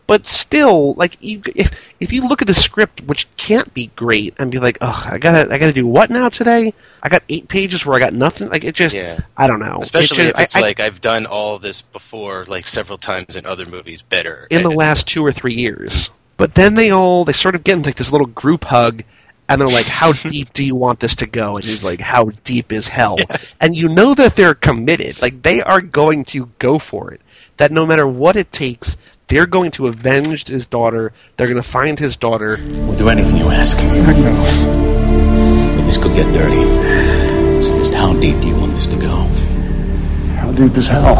Speaker 1: But still, like you, if if you look at the script, which can't be great, and be like, "Ugh, I gotta, I gotta do what now today? I got eight pages where I got nothing." Like it just,
Speaker 2: Yeah.
Speaker 1: I don't know.
Speaker 2: Especially
Speaker 1: It
Speaker 2: if it's
Speaker 1: I- I-
Speaker 2: like I've done all this before, like several times in other movies, better.
Speaker 1: in the last two or three years. But then they all they sort of get into like this little group hug, and they're like, "How deep do you want this to go?" And he's like, "How deep is hell?" And you know that they're committed. Like they are going to go for it. That no matter what it takes, they're going to avenge his daughter. They're going to find his daughter.
Speaker 7: We'll do anything you ask. I know. But this could get dirty. So just how deep do you want this to go?
Speaker 4: How deep is hell?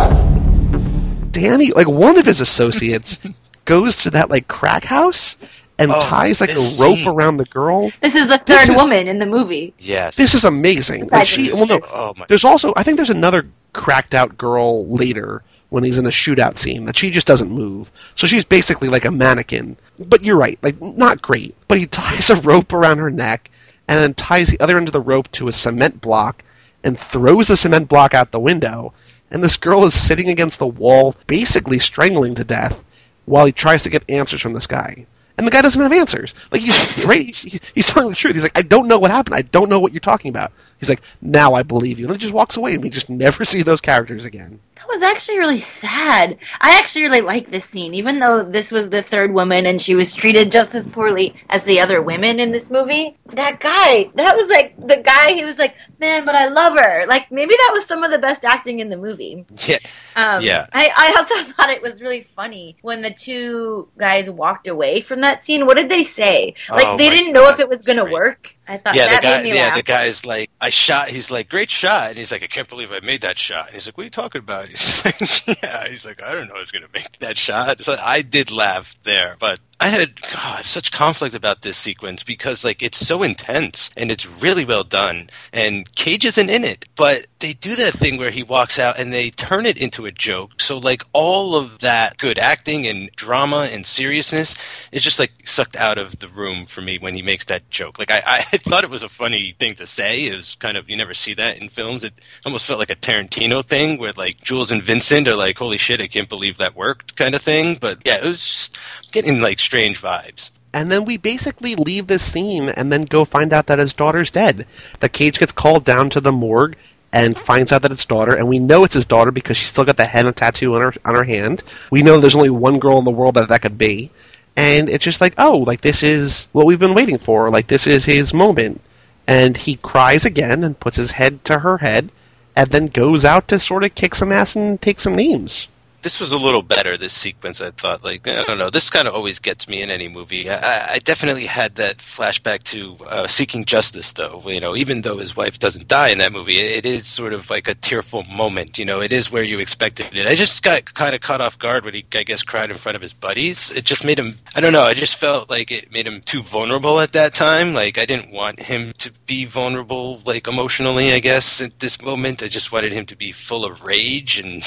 Speaker 1: Danny, like one of his associates, goes to that like crack house and
Speaker 2: Oh,
Speaker 1: ties like a
Speaker 2: this
Speaker 1: rope
Speaker 2: scene.
Speaker 1: around the girl.
Speaker 3: This is the third
Speaker 1: is-
Speaker 3: woman in the movie.
Speaker 2: yes,
Speaker 1: This is amazing. And
Speaker 3: Besides
Speaker 1: she, well, no,
Speaker 2: Oh my!
Speaker 1: There's also, I think there's another cracked out girl later when he's in the shootout scene that she just doesn't move. So she's basically like a mannequin. But you're right, like not great. But he ties a rope around her neck and then ties the other end of the rope to a cement block and throws the cement block out the window. And this girl is sitting against the wall, basically strangling to death, while he tries to get answers from this guy. And the guy doesn't have answers. Like he's right, he- he's telling the truth. He's like, I don't know what happened. I don't know what you're talking about. He's like, now I believe you. And he just walks away, and we just never see those characters again.
Speaker 3: That was actually really sad. I actually really like this scene, even though this was the third woman and she was treated just as poorly as the other women in this movie. That guy, that was like the guy. He was like, man, but I love her. Like maybe that was some of the best acting in the movie.
Speaker 2: Yeah,
Speaker 3: Um,
Speaker 2: Yeah.
Speaker 3: I, I also thought it was really funny when the two guys walked away from that scene. What did they say? Like
Speaker 2: Oh
Speaker 3: they didn't know if it was going to work. I thought
Speaker 2: yeah. The guy, yeah.
Speaker 3: laugh.
Speaker 2: The guy's like, I shot. He's like, great shot, and he's like, I can't believe I made that shot. And he's like, what are you talking about? He's like, yeah. He's like, I don't know. who's gonna make that shot. So I did laugh there, but I had God, such conflict about this sequence because like it's so intense and it's really well done and Cage isn't in it, but they do that thing where he walks out and they turn it into a joke. So like all of that good acting and drama and seriousness is just like sucked out of the room for me when he makes that joke. Like I, I thought it was a funny thing to say. It was kind of you never see that in films. It almost felt like a Tarantino thing where like Jules and Vincent are like, "Holy shit, I can't believe that worked," kind of thing. But yeah, it was just getting like strange vibes.
Speaker 1: And then we basically leave this scene and then go find out that his daughter's dead. The cage gets called down to the morgue and finds out that it's daughter, and we know it's his daughter because she's still got the henna tattoo on her on her hand. We know there's only one girl in the world that that could be, and it's just like, oh, like this is what we've been waiting for. Like this is his moment, and he cries again and puts his head to her head, and then goes out to sort of kick some ass and take some names
Speaker 2: this was a little better. This sequence, I thought, like I don't know, this kind of always gets me in any movie. I, I definitely had that flashback to uh, Seeking Justice, though. You know, even though his wife doesn't die in that movie, it, it is sort of like a tearful moment. You know, it is where you expected it. I just got kind of caught off guard when he, I guess, cried in front of his buddies. It just made him. I don't know. I just felt like it made him too vulnerable at that time. Like I didn't want him to be vulnerable, like emotionally. I guess at this moment, I just wanted him to be full of rage and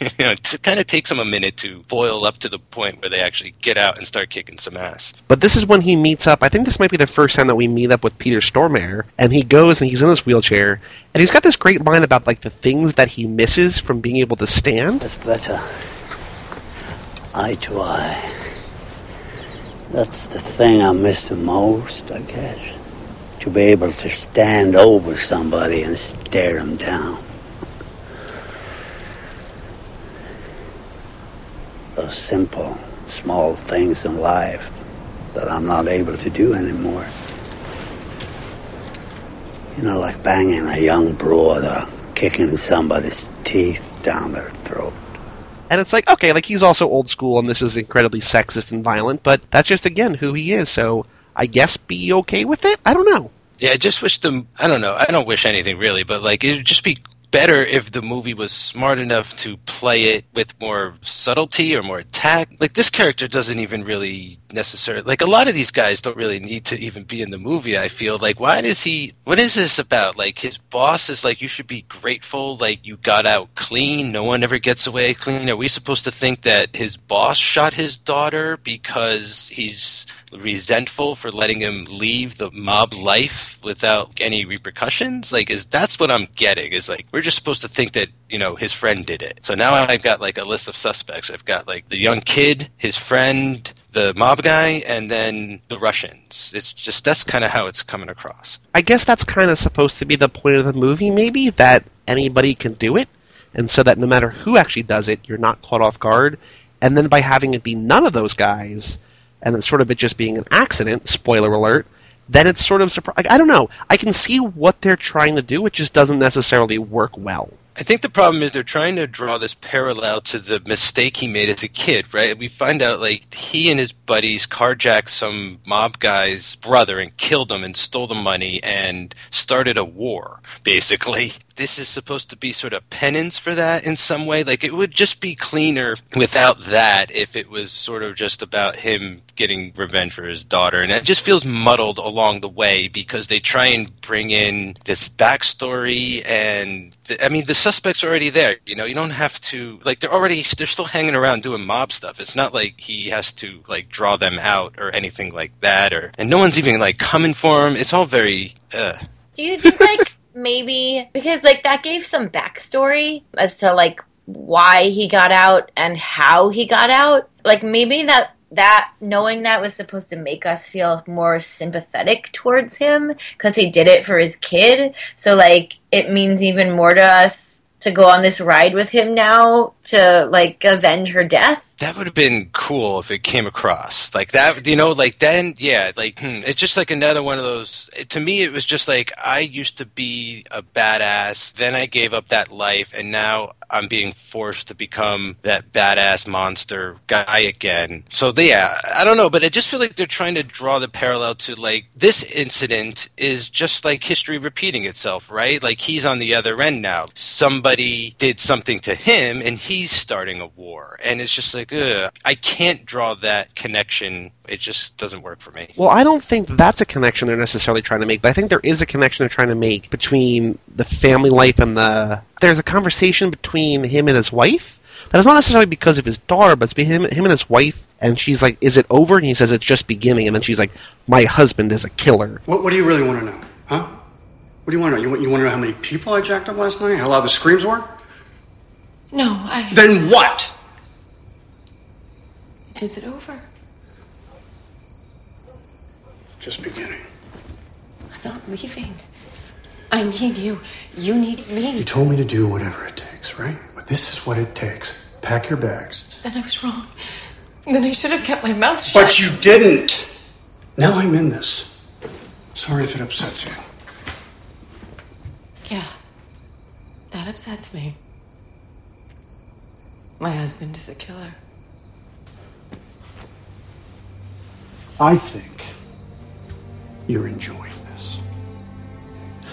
Speaker 2: you know. To kind of takes them a minute to boil up to the point where they actually get out and start kicking some ass.
Speaker 1: But this is when he meets up. I think this might be the first time that we meet up with Peter Stormare, and he goes and he's in his wheelchair, and he's got this great line about like the things that he misses from being able to stand.
Speaker 8: That's better. Eye to eye. That's the thing I miss the most, I guess. To be able to stand over somebody and stare them down. Those simple, small things in life that I'm not able to do anymore. You know, like banging a young broad or kicking somebody's teeth down their throat.
Speaker 1: And it's like, okay, like he's also old school and this is incredibly sexist and violent, but that's just, again, who he is. So I guess be okay with it? I don't know.
Speaker 2: Yeah, I just wish them. I don't know. I don't wish anything really, but like it'd just be better if the movie was smart enough to play it with more subtlety or more tact. Like this character doesn't even really necessarily like a lot of these guys don't really need to even be in the movie. I feel like why does he? What is this about? Like his boss is like you should be grateful. Like you got out clean. No one ever gets away clean. Are we supposed to think that his boss shot his daughter because he's resentful for letting him leave the mob life without any repercussions? Like, is that's what I'm getting? Is like we're just supposed to think that you know his friend did it. So now I've got like a list of suspects. I've got like the young kid, his friend, the mob guy, and then the Russians. It's just that's kind of how it's coming across.
Speaker 1: I guess that's kind of supposed to be the point of the movie, maybe that anybody can do it, and so that no matter who actually does it, you're not caught off guard. And then by having it be none of those guys and it's sort of it just being an accident, spoiler alert, then it's sort of surprising. I don't know. I can see what they're trying to do. It just doesn't necessarily work well.
Speaker 2: I think the problem is they're trying to draw this parallel to the mistake he made as a kid, right? We find out like he and his buddies carjacked some mob guy's brother and killed him and stole the money and started a war, basically this is supposed to be sort of penance for that in some way. Like it would just be cleaner without that if it was sort of just about him getting revenge for his daughter. And it just feels muddled along the way because they try and bring in this backstory and I mean the suspect's already there. You know, you don't have to like they're already they're still hanging around doing mob stuff. It's not like he has to like draw them out or anything like that or and no one's even like coming for him. It's all very uh
Speaker 3: do you think like maybe because like that gave some backstory as to like why he got out and how he got out. Like maybe that that knowing that was supposed to make us feel more sympathetic towards him because he did it for his kid. So like it means even more to us to go on this ride with him now to like avenge her death?
Speaker 2: That would have been cool if it came across. Like that you know like then yeah like hmm, it's just like another one of those to me it was just like i used to be a badass then i gave up that life and now i'm being forced to become that badass monster guy again. So yeah i don't know but i just feel like they're trying to draw the parallel to like this incident is just like history repeating itself right? Like he's on the other end now. Somebody did something to him and he's starting a war. And it's just like ugh, I can't draw that connection. It just doesn't work for me.
Speaker 1: Well, I don't think that's a connection they're necessarily trying to make, but I think there is a connection they're trying to make between the family life and the. There's a conversation between him and his wife. That is not necessarily because of his daughter, but it's between him, him and his wife. And she's like, "Is it over?" And he says, "It's just beginning." And then she's like, "My husband is a killer."
Speaker 4: What, what do you really want to know, huh? What do you want to know? You, want- you want to know how many people I jacked up last night? How loud the screams were?
Speaker 9: No, I.
Speaker 4: Then what?
Speaker 9: Is it over?
Speaker 4: Just beginning.
Speaker 9: I'm not leaving. I need you. You need me.
Speaker 4: You told me to do whatever it takes, right? But this is what it takes. Pack your bags.
Speaker 9: Then I was wrong. Then I should have kept my mouth shut.
Speaker 4: But you didn't. Now I'm in this. Sorry if it upsets you.
Speaker 9: Yeah. That upsets me. My husband is a killer.
Speaker 4: I think you're enjoying this.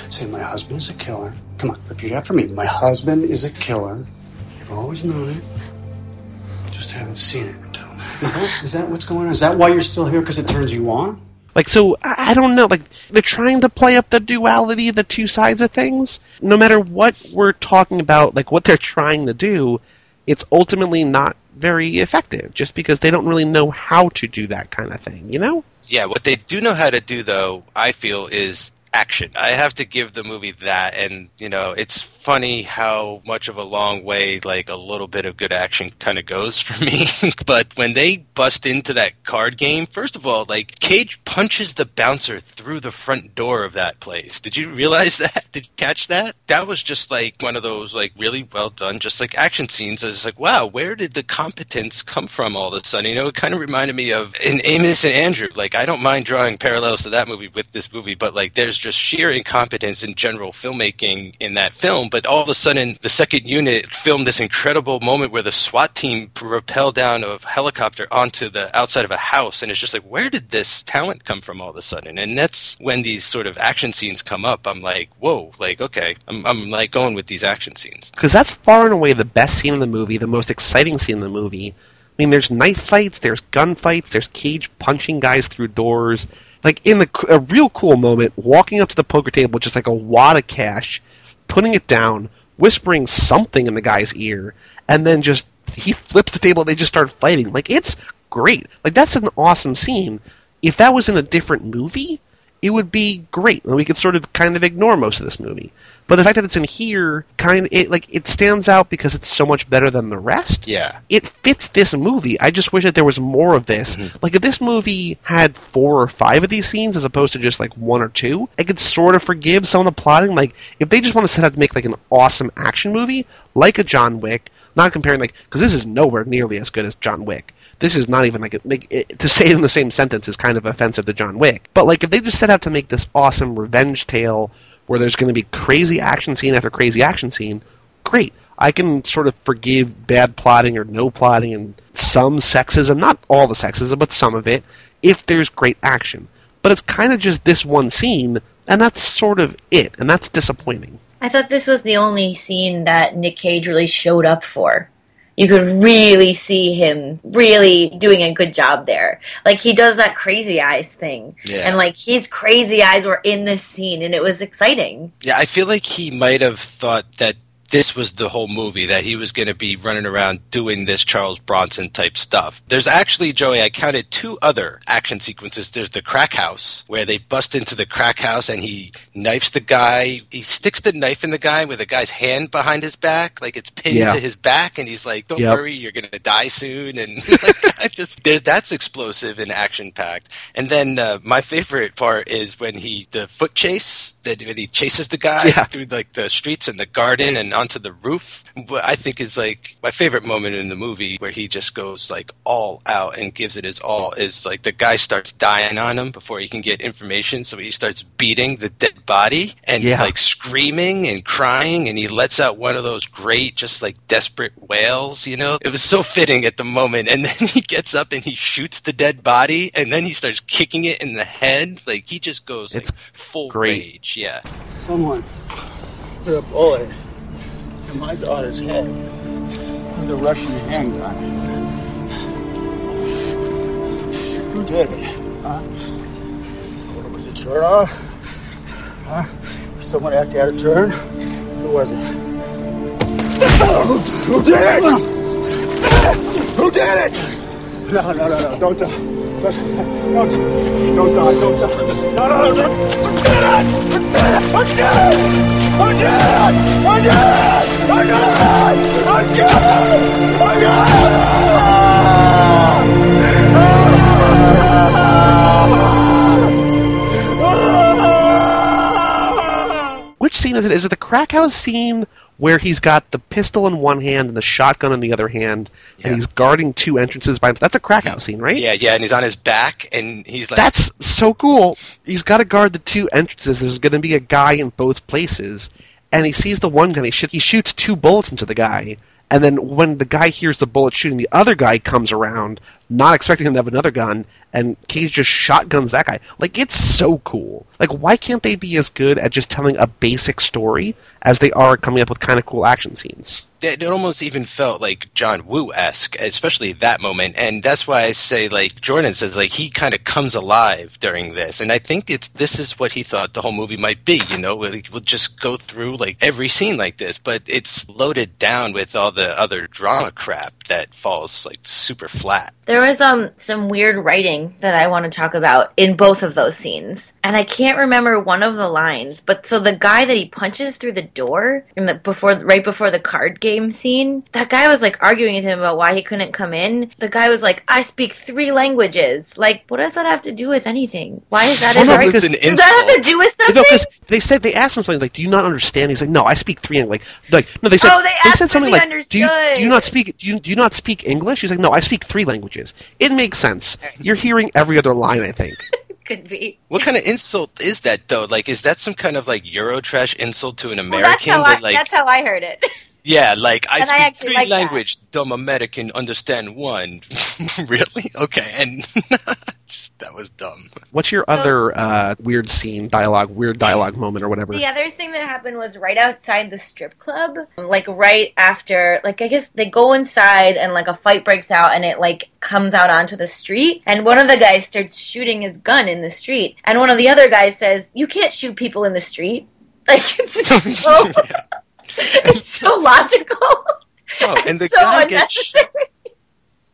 Speaker 4: Say, my husband is a killer. Come on, repeat after me. My husband is a killer. You've always known it. Just haven't seen it until now. Is that, is that what's going on? Is that why you're still here? Because it turns you on?
Speaker 1: Like, so, I I don't know. Like, they're trying to play up the duality, the two sides of things. No matter what we're talking about, like, what they're trying to do, it's ultimately not very effective just because they don't really know how to do that kind of thing, you know?
Speaker 2: Yeah, what they do know how to do, though, I feel, is action. I have to give the movie that, and you know, it's funny how much of a long way like a little bit of good action kind of goes for me. but when they bust into that card game, first of all, like Cage punches the bouncer through the front door of that place. Did you realize that? Did you catch that? That was just like one of those like really well done, just like action scenes. I was like, wow, where did the competence come from all of a sudden? You know, it kind of reminded me of in Amos and Andrew. Like, I don't mind drawing parallels to that movie with this movie, but like, there's just sheer incompetence in general filmmaking in that film. But all of a sudden, the second unit filmed this incredible moment where the SWAT team rappel down a helicopter onto the outside of a house, and it's just like, where did this talent come from all of a sudden? And that's when these sort of action scenes come up. I'm like, whoa, like, okay, I'm, I'm like going with these action scenes.
Speaker 1: Because that's far and away the best scene in the movie, the most exciting scene in the movie. I mean, there's knife fights, there's gunfights, there's Cage punching guys through doors. Like in the a real cool moment, walking up to the poker table with just like a wad of cash, putting it down, whispering something in the guy's ear, and then just he flips the table. and They just start fighting. Like it's great. Like that's an awesome scene. If that was in a different movie, it would be great, and we could sort of kind of ignore most of this movie. But the fact that it's in here, kind it like it stands out because it's so much better than the rest.
Speaker 2: Yeah.
Speaker 1: It fits this movie. I just wish that there was more of this. Mm-hmm. Like if this movie had four or five of these scenes as opposed to just like one or two, I could sort of forgive some of the plotting. Like if they just want to set out to make like an awesome action movie, like a John Wick, not comparing like because this is nowhere nearly as good as John Wick. This is not even like, a, like it, to say it in the same sentence is kind of offensive to John Wick. But like if they just set out to make this awesome revenge tale where there's going to be crazy action scene after crazy action scene, great. I can sort of forgive bad plotting or no plotting and some sexism, not all the sexism, but some of it, if there's great action. But it's kind of just this one scene, and that's sort of it, and that's disappointing.
Speaker 3: I thought this was the only scene that Nick Cage really showed up for. You could really see him really doing a good job there. Like he does that crazy eyes thing.
Speaker 2: Yeah.
Speaker 3: And like his crazy eyes were in this scene and it was exciting.
Speaker 2: Yeah, I feel like he might have thought that this was the whole movie, that he was going to be running around doing this Charles Bronson type stuff. There's actually, Joey, I counted two other action sequences. There's the crack house, where they bust into the crack house and he knifes the guy. He sticks the knife in the guy with the guy's hand behind his back, like it's pinned
Speaker 1: Yeah.
Speaker 2: to his back, and he's like, Don't
Speaker 1: Yep.
Speaker 2: worry, you're going to die soon. And like, I just, there's, that's explosive and action packed. And then uh, my favorite part is when he, the foot chase, that when he chases the guy
Speaker 1: Yeah.
Speaker 2: through like the streets and the garden and onto the roof. What I think is like my favorite moment in the movie where he just goes like all out and gives it his all is like the guy starts dying on him before he can get information, so he starts beating the dead body and
Speaker 1: Yeah.
Speaker 2: like screaming and crying, and he lets out one of those great, just like desperate wails. You know, it was so fitting at the moment, and then he gets up and he shoots the dead body, and then he starts kicking it in the head. Like he just goes like full
Speaker 1: great.
Speaker 2: rage. Yeah.
Speaker 10: Someone put a bullet in my daughter's head with a Russian handgun. Who did it? Huh? What, was it Chernov? Uh, huh? Was someone acting out of turn? Who was it? who, who did it? Who did it? No, no, no, no. Don't die. Don't, don't, don't die. Don't die. No, no, no. Don't, don't do it. Don't do it. Don't do it. Don't do it. Don't do
Speaker 1: Which scene is it? Is it the crack house scene where he's got the pistol in one hand and the shotgun in the other hand, and he's guarding two entrances by himself? That's a crack house scene, right?
Speaker 2: Yeah, yeah, and he's on his back, and he's like,
Speaker 1: That's so cool. He's got to guard the two entrances. There's going to be a guy in both places, and he sees the one gun. He, sh- he shoots two bullets into the guy, and then when the guy hears the bullet shooting, the other guy comes around, not expecting him to have another gun, and Cage just shotguns that guy. Like it's so cool. Like why can't they be as good at just telling a basic story as they are coming up with kind of cool action scenes?
Speaker 2: It almost even felt like John Woo esque, especially that moment, and that's why I say like Jordan says like he kind of comes alive during this, and I think it's this is what he thought the whole movie might be. You know, he will just go through like every scene like this, but it's loaded down with all the other drama crap that falls like super flat.
Speaker 3: There was um some weird writing that I want to talk about in both of those scenes. And I can't remember one of the lines, but so the guy that he punches through the door in the before right before the card game scene, that guy was like arguing with him about why he couldn't come in. The guy was like, "I speak three languages." Like, what does that have to do with anything? Why is that?
Speaker 1: Well, no,
Speaker 3: an
Speaker 1: because-
Speaker 3: argument? Does that have to do with something?
Speaker 1: No, because they said they asked him something like, "Do you not understand?" He's like, "No, I speak three English." Like, like no, they said
Speaker 3: Oh, they asked
Speaker 1: said something
Speaker 3: he
Speaker 1: like, "Do you do you not speak do you, do you not speak English?" He's like, "No, I speak three languages." It makes sense. You're hearing every other line, I think.
Speaker 3: Could be.
Speaker 2: What kind of insult is that though? Like, is that some kind of like Eurotrash insult to an
Speaker 3: Well, that's
Speaker 2: American?
Speaker 3: how I,
Speaker 2: like,
Speaker 3: that's how I heard it.
Speaker 2: yeah, like I
Speaker 3: And
Speaker 2: speak
Speaker 3: actually
Speaker 2: three
Speaker 3: like that.
Speaker 2: language. Dumb American understand one. really? Okay, and just, that was dumb.
Speaker 1: What's your other uh, weird scene, dialogue, weird dialogue moment, or whatever?
Speaker 3: The other thing that happened was right outside the strip club, like right after, like I guess they go inside and like a fight breaks out and it like comes out onto the street and one of the guys starts shooting his gun in the street and one of the other guys says, "You can't shoot people in the street." Like it's so, it's so logical.
Speaker 2: Oh, and the
Speaker 3: so
Speaker 2: guy gets sh-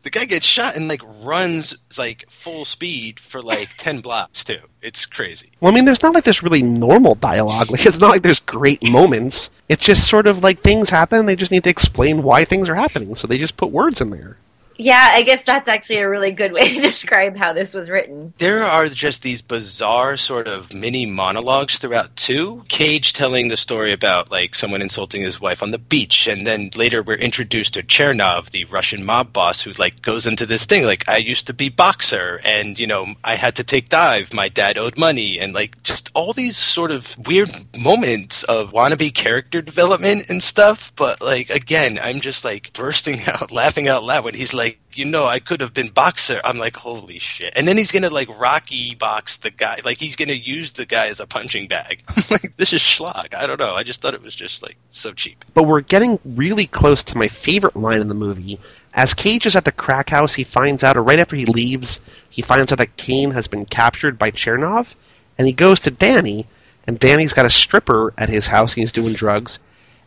Speaker 2: the guy gets shot and like runs like full speed for like ten blocks too. It's crazy.
Speaker 1: Well, I mean, there's not like this really normal dialogue. Like, it's not like there's great moments. It's just sort of like things happen. They just need to explain why things are happening, so they just put words in there.
Speaker 3: Yeah, I guess that's actually a really good way to describe how this was written.
Speaker 2: There are just these bizarre sort of mini monologues throughout too. Cage telling the story about like someone insulting his wife on the beach, and then later we're introduced to Chernov, the Russian mob boss, who like goes into this thing like I used to be boxer, and you know I had to take dive. My dad owed money, and like just all these sort of weird moments of wannabe character development and stuff. But like again, I'm just like bursting out laughing out loud when he's like you know, I could have been boxer. I'm like, holy shit. And then he's gonna like Rocky box the guy. Like he's gonna use the guy as a punching bag. Like, this is schlock. I don't know. I just thought it was just like so cheap.
Speaker 1: But we're getting really close to my favorite line in the movie. As Cage is at the crack house, he finds out, or right after he leaves, he finds out that Kane has been captured by Chernov, and he goes to Danny, and Danny's got a stripper at his house, and he's doing drugs.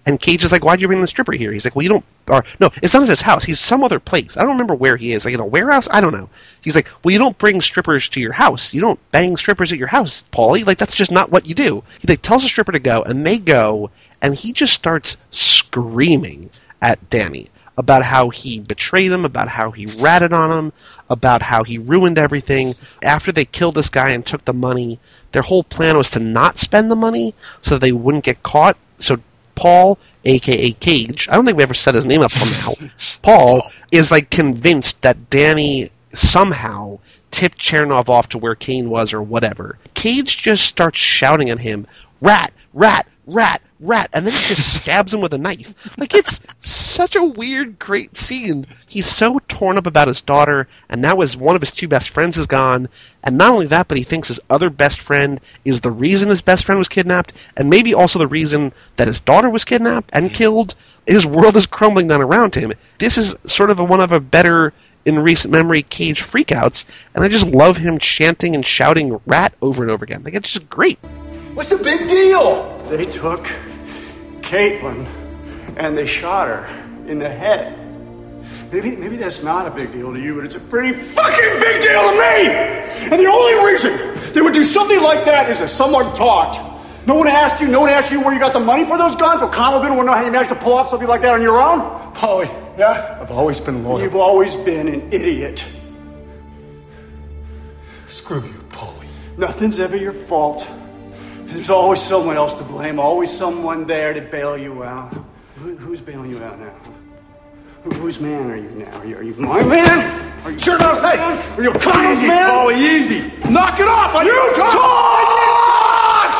Speaker 1: And Cage is like, "Why'd you bring the stripper here?" He's like, "Well, you don't." Or no, it's not at his house. He's some other place. I don't remember where he is. Like in a warehouse. I don't know. He's like, "Well, you don't bring strippers to your house. You don't bang strippers at your house, Paulie. Like that's just not what you do." He like tells the stripper to go, and they go, and he just starts screaming at Danny about how he betrayed him, about how he ratted on him, about how he ruined everything. After they killed this guy and took the money, their whole plan was to not spend the money so they wouldn't get caught. So Paul, aka Cage, I don't think we ever said his name up till now. Paul is like convinced that Danny somehow tipped Chernov off to where Kane was or whatever. Cage just starts shouting at him, "Rat, rat, rat, rat," and then he just stabs him with a knife. Like it's such a weird, great scene. He's so torn up about his daughter, and now his one of his two best friends is gone. And not only that, but he thinks his other best friend is the reason his best friend was kidnapped, and maybe also the reason that his daughter was kidnapped and killed. His world is crumbling down around him. This is sort of a, one of a better in recent memory Cage freakouts, and I just love him chanting and shouting "rat" over and over again. Like it's just great.
Speaker 10: What's the big deal?
Speaker 4: They took Caitlin and they shot her in the head. Maybe, maybe that's not a big deal to you, but it's a pretty fucking big deal to me! And the only reason they would do something like that is if someone talked. No one asked you, no one asked you where you got the money for those guns. O'Connell didn't want to know how you managed to pull off something like that on your own.
Speaker 10: Polly,
Speaker 4: Yeah?
Speaker 10: I've always been loyal.
Speaker 4: You've always been an idiot.
Speaker 10: Screw you, Polly.
Speaker 4: Nothing's ever your fault. There's always someone else to blame, always someone there to bail you out. Who, who's bailing you out now? Who, whose man are you now? Are you, are you my man? Are you
Speaker 10: Sure enough, hey!
Speaker 4: Are you
Speaker 10: Easy,
Speaker 4: man?
Speaker 10: Polly, easy! Knock it off! I
Speaker 4: You talk!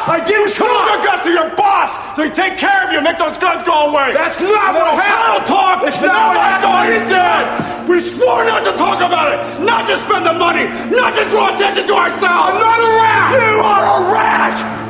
Speaker 10: I give you your guts to your boss, so he take care of you, make those guns go away. That's not what O'Connell talked. It's not what I thought he's dead. We swore not to talk about it, not to spend the money, not to draw attention to ourselves. I'm not a rat. You are a rat.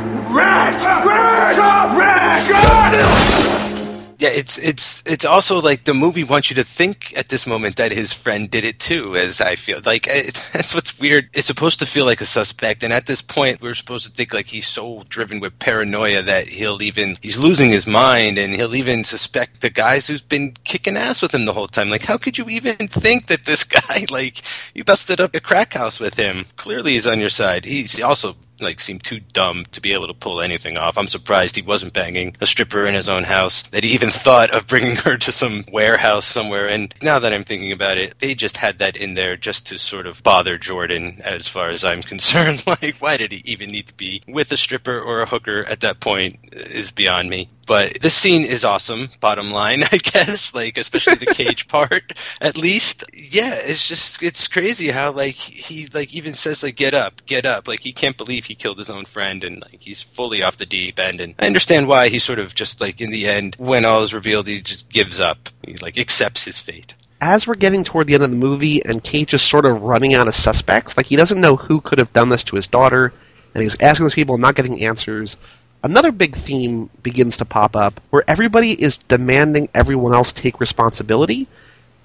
Speaker 2: Yeah, it's it's it's also like the movie wants you to think at this moment that his friend did it too. As I feel like it, that's what's weird. It's supposed to feel like a suspect, and at this point, we're supposed to think like he's so driven with paranoia that he'll even he's losing his mind, and he'll even suspect the guys who's been kicking ass with him the whole time. Like, how could you even think that this guy like you busted up a crack house with him? Clearly, he's on your side. He's also like seemed too dumb to be able to pull anything off. I'm surprised he wasn't banging a stripper in his own house. That he even thought of bringing her to some warehouse somewhere. And now that I'm thinking about it, they just had that in there just to sort of bother Jordan, as far as I'm concerned. like, why did he even need to be with a stripper or a hooker at that point? Is beyond me. But this scene is awesome. Bottom line, I guess, like especially the cage part. At least, yeah, it's just it's crazy how like he like even says like get up, get up. Like he can't believe he killed his own friend, and like he's fully off the deep end. And I understand why he sort of just like in the end, when all is revealed, he just gives up. He like accepts his fate.
Speaker 1: As we're getting toward the end of the movie, and Cage is sort of running out of suspects, like he doesn't know who could have done this to his daughter, and he's asking those people, not getting answers. Another big theme begins to pop up where everybody is demanding everyone else take responsibility.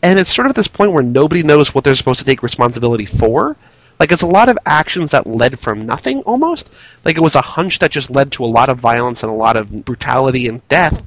Speaker 1: And it's sort of at this point where nobody knows what they're supposed to take responsibility for. Like it's a lot of actions that led from nothing almost. Like it was a hunch that just led to a lot of violence and a lot of brutality and death.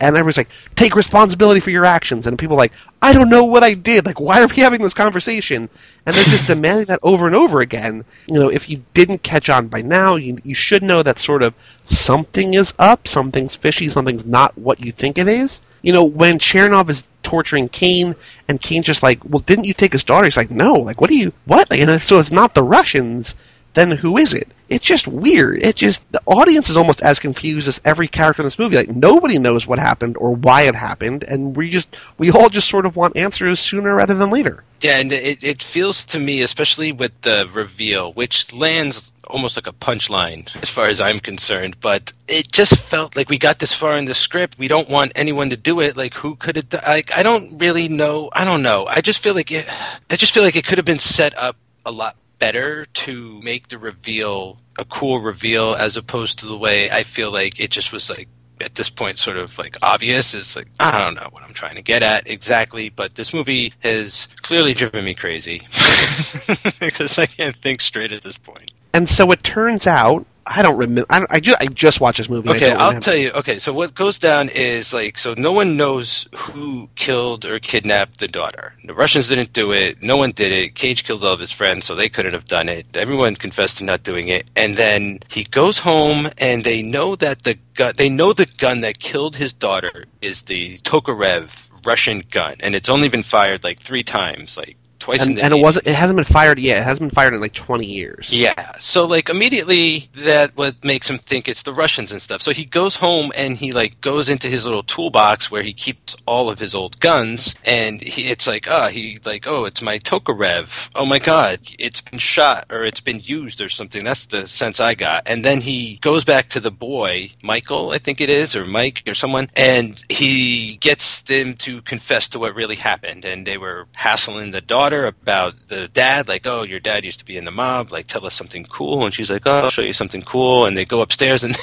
Speaker 1: And everyone's like, take responsibility for your actions. And people are like, I don't know what I did. Like, why are we having this conversation? And they're just demanding that over and over again. You know, if you didn't catch on by now, you, you should know that sort of something is up, something's fishy, something's not what you think it is. You know, when Chernov is torturing Kane, and Kane's just like, well, didn't you take his daughter? He's like, no. Like, what do you, what? Like, and so it's not the Russians then who is it? It's just weird. It just the audience is almost as confused as every character in this movie. Like nobody knows what happened or why it happened, and we just we all just sort of want answers sooner rather than later.
Speaker 2: Yeah, and it, it feels to me, especially with the reveal, which lands almost like a punchline as far as I'm concerned, but it just felt like we got this far in the script. We don't want anyone to do it. Like, who could done Like, I don't really know. I don't know. I just feel like it, I just feel like it could have been set up a lot better to make the reveal a cool reveal as opposed to the way I feel like it just was like at this point sort of like obvious is like I don't know what I'm trying to get at exactly, but this movie has clearly driven me crazy because I can't think straight at this point.
Speaker 1: And so it turns out I don't remember. I, I, ju- I just watched this movie.
Speaker 2: Okay, I'll
Speaker 1: remember.
Speaker 2: tell you. Okay, so what goes down is like, so no one knows who killed or kidnapped the daughter. The Russians didn't do it. No one did it. Cage killed all of his friends, so they couldn't have done it. Everyone confessed to not doing it. And then he goes home, and they know that the gun, they know the gun that killed his daughter is the Tokarev Russian gun, and it's only been fired like three times, like twice in
Speaker 1: And, and it wasn't. It hasn't been fired yet. It hasn't been fired in like twenty years.
Speaker 2: Yeah. So like immediately that what makes him think it's the Russians and stuff. So he goes home and he like goes into his little toolbox where he keeps all of his old guns and he, it's like ah he like oh it's my Tokarev. Oh my god, it's been shot or it's been used or something. That's the sense I got. And then he goes back to the boy, Michael, I think it is or Mike or someone and he gets them to confess to what really happened and they were hassling the daughter daughter about the dad, like, oh, your dad used to be in the mob, like, tell us something cool. And she's like, oh, I'll show you something cool. And they go upstairs and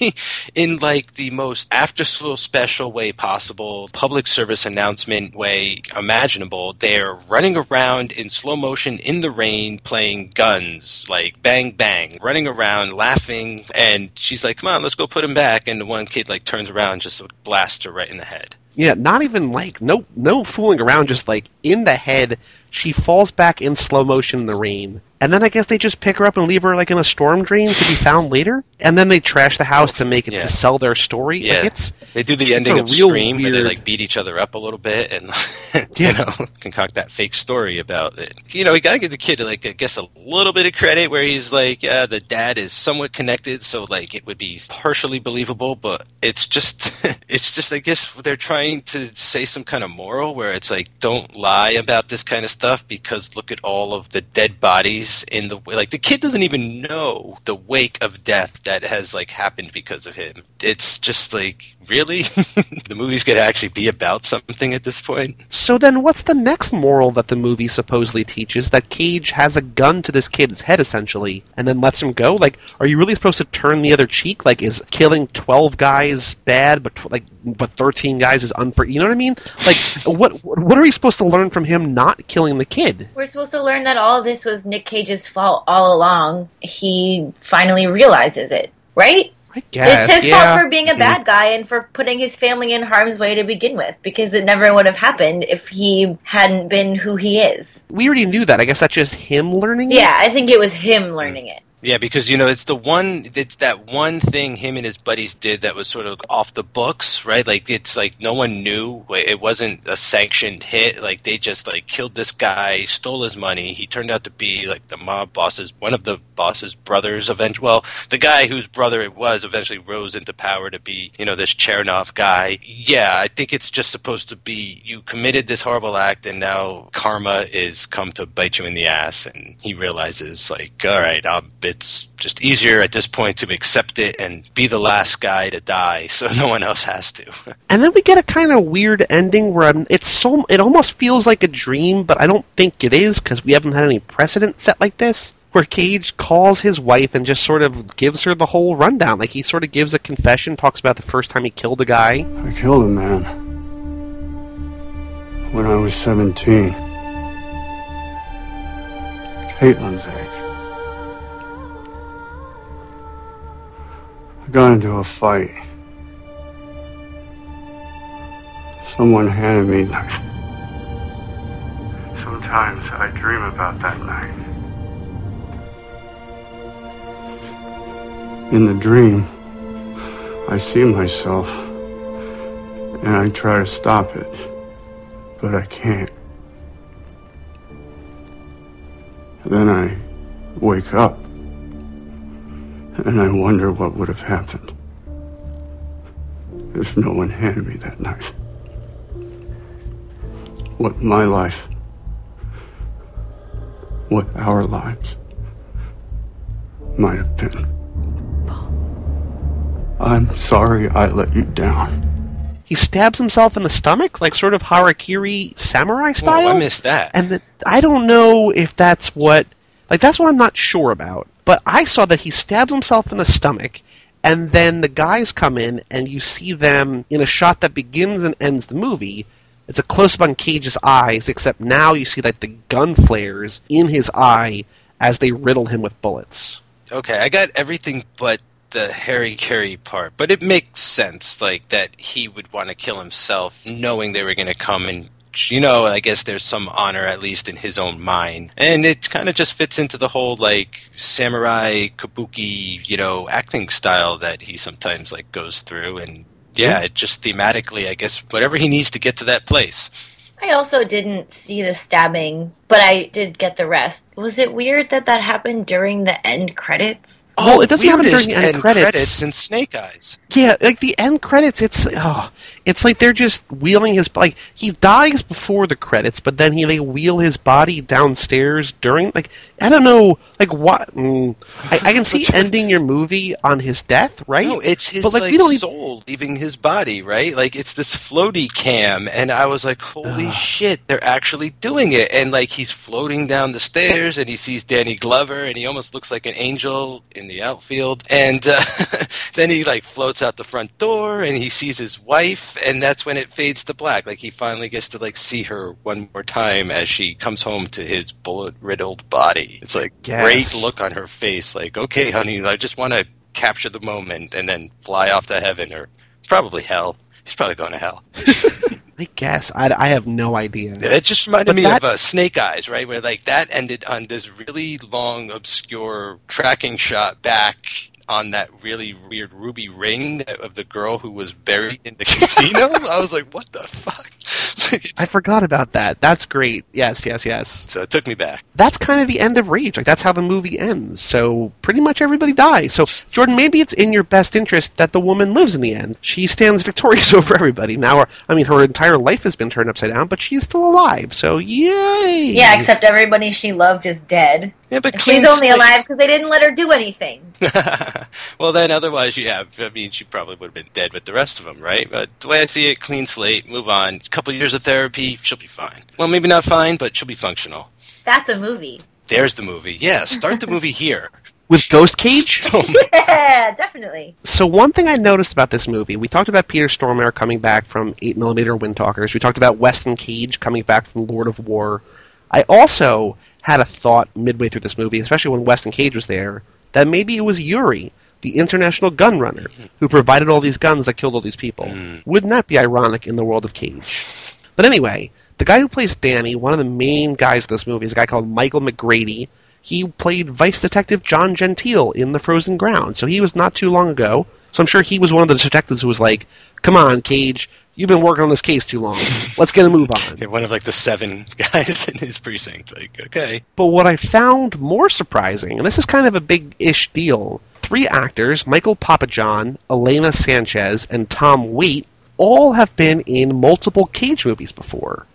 Speaker 2: in like the most after school special way possible, public service announcement way imaginable, they're running around in slow motion in the rain playing guns, like bang, bang, running around, laughing. And she's like, come on, let's go put him back. And the one kid like turns around and just blasts her right in the head.
Speaker 1: Yeah, not even like no no fooling around, just like in the head. She falls back in slow motion in the rain, and then I guess they just pick her up and leave her like in a storm drain to be found later, and then they trash the house to make it
Speaker 2: Yeah.
Speaker 1: to sell their story.
Speaker 2: Yeah,
Speaker 1: Like it's
Speaker 2: they do the ending of Scream where they like beat each other up a little bit and you know concoct that fake story about it. You know, we gotta give the kid like I guess a little bit of credit where he's like, yeah, the dad is somewhat connected, so like it would be partially believable, but it's just it's just I guess they're trying to say some kind of moral where it's like don't lie about this kind of stuff because look at all of the dead bodies in the like the kid doesn't even know the wake of death that has like happened because of him. It's just like really the movie's gonna actually be about something at this point.
Speaker 1: So then, what's the next moral that the movie supposedly teaches? That Cage has a gun to this kid's head, essentially, and then lets him go. Like, are you really supposed to turn the other cheek? Like, is killing twelve guys bad, but like, but thirteen guys is unfair? You know what I mean? Like, what what are we supposed to learn from him not killing the kid?
Speaker 11: We're supposed to learn that all this was Nick Cage's fault all along. He finally realizes it, right?
Speaker 1: I guess
Speaker 11: it's his
Speaker 1: yeah.
Speaker 11: fault for being a mm-hmm. bad guy and for putting his family in harm's way to begin with, because it never would have happened if he hadn't been who he is.
Speaker 1: We already knew that. I guess that's just him learning. it?
Speaker 11: Yeah, I think it was him learning it.
Speaker 2: Yeah, because you know it's the one it's that one thing him and his buddies did that was sort of off the books, right? Like it's like no one knew. It wasn't a sanctioned hit. Like they just like killed this guy, stole his money. He turned out to be like the mob boss's one of the boss's brothers. Eventually, well, the guy whose brother it was eventually rose into power to be you know this Chernov guy. Yeah, I think it's just supposed to be you committed this horrible act and now karma is come to bite you in the ass, and he realizes like, all right, um, it's just easier at this point to accept it and be the last guy to die, so no one else has to.
Speaker 1: And then we get a kind of weird ending where I'm, it's so it almost feels like a dream, but I don't think it is because we haven't had any precedent set like this. Where Cage calls his wife and just sort of gives her the whole rundown. Like he sort of gives a confession, talks about the first time he killed a guy.
Speaker 4: I killed a man when I was 17. Caitlin's age. Got into a fight. Someone handed me knife. Sometimes I dream about that night. In the dream, I see myself and I try to stop it, but I can't. Then I wake up and I wonder what would have happened if no one handed me that knife. What my life, what our lives might have been. I'm sorry I let you down.
Speaker 1: He stabs himself in the stomach, like sort of harakiri samurai style.
Speaker 2: Whoa, I missed that.
Speaker 1: And the, I don't know if that's what, like that's what I'm not sure about. But I saw that he stabs himself in the stomach, and then the guys come in, and you see them in a shot that begins and ends the movie. It's a close up on Cage's eyes, except now you see like the gun flares in his eye as they riddle him with bullets.
Speaker 2: Okay, I got everything but the Harry Carey part, but it makes sense, like that he would want to kill himself, knowing they were going to come and. You know, I guess there's some honor, at least in his own mind. And it kind of just fits into the whole, like, samurai kabuki, you know, acting style that he sometimes, like, goes through. And yeah, it just thematically, I guess, whatever he needs to get to that place.
Speaker 11: I also didn't see the stabbing, but I did get the rest. Was it weird that that happened during the end credits?
Speaker 1: Well, it doesn't happen during the end credits.
Speaker 2: in Snake Eyes.
Speaker 1: Yeah, like the end credits, it's oh, it's like they're just wheeling his like he dies before the credits, but then he they wheel his body downstairs during like I don't know like what mm, I, I can see ending your movie on his death, right?
Speaker 2: No, it's his
Speaker 1: but, like,
Speaker 2: like,
Speaker 1: we don't even-
Speaker 2: soul leaving his body, right? Like it's this floaty cam, and I was like, "Holy shit, they're actually doing it!" And like he's floating down the stairs, and he sees Danny Glover, and he almost looks like an angel in the outfield. And uh, then he like floats out the front door, and he sees his wife, and that's when it fades to black. Like he finally gets to like see her one more time as she comes home to his bullet riddled body. It's like
Speaker 1: Yes.
Speaker 2: great look on her face, like, "Okay, honey, I just want to." capture the moment and then fly off to heaven or probably hell. He's probably going to hell.
Speaker 1: I guess I, I have no idea.
Speaker 2: It just reminded
Speaker 1: But
Speaker 2: me
Speaker 1: that-
Speaker 2: of uh, Snake Eyes, right? Where like that ended on this really long, obscure tracking shot back on that really weird ruby ring of the girl who was buried in the casino. I was like, what the fuck?
Speaker 1: I forgot about that. That's great. Yes, yes, yes.
Speaker 2: so it took me back.
Speaker 1: That's kind of the end of Rage. Like that's how the movie ends. So pretty much everybody dies. So Jordan, maybe it's in your best interest that the woman lives in the end. She stands victorious over everybody. Now, I mean, her entire life has been turned upside down, but she's still alive. So yay!
Speaker 11: Yeah, except everybody she loved is dead.
Speaker 2: Yeah, but
Speaker 11: she's only
Speaker 2: slate.
Speaker 11: alive because they didn't let her do anything.
Speaker 2: well, then otherwise you have. I mean, she probably would have been dead with the rest of them, right? But the way I see it, clean slate, move on. A couple years of therapy, she'll be fine. Well, maybe not fine, but she'll be functional.
Speaker 11: That's a movie.
Speaker 2: There's the movie. Yeah, start the movie here.
Speaker 1: With Ghost Cage.
Speaker 11: Oh yeah, definitely.
Speaker 1: So one thing I noticed about this movie, we talked about Peter Stormare coming back from 8mm Windtalkers. We talked about Weston Cage coming back from Lord of War. I also had a thought midway through this movie, especially when Weston Cage was there, that maybe it was Yuri, the international gun runner, who provided all these guns that killed all these people. Mm. Wouldn't that be ironic in the world of Cage? But anyway, the guy who plays Danny, one of the main guys in this movie, is a guy called Michael McGrady. He played Vice Detective John Gentile in The Frozen Ground, so he was not too long ago. So I'm sure he was one of the detectives who was like, "Come on, Cage, you've been working on this case too long. Let's get a move on."
Speaker 2: Yeah, one of like the seven guys in his precinct. Like, okay.
Speaker 1: But what I found more surprising, and this is kind of a big ish deal, three actors, Michael Papajohn, Elena Sanchez, and Tom Waite, all have been in multiple Cage movies before.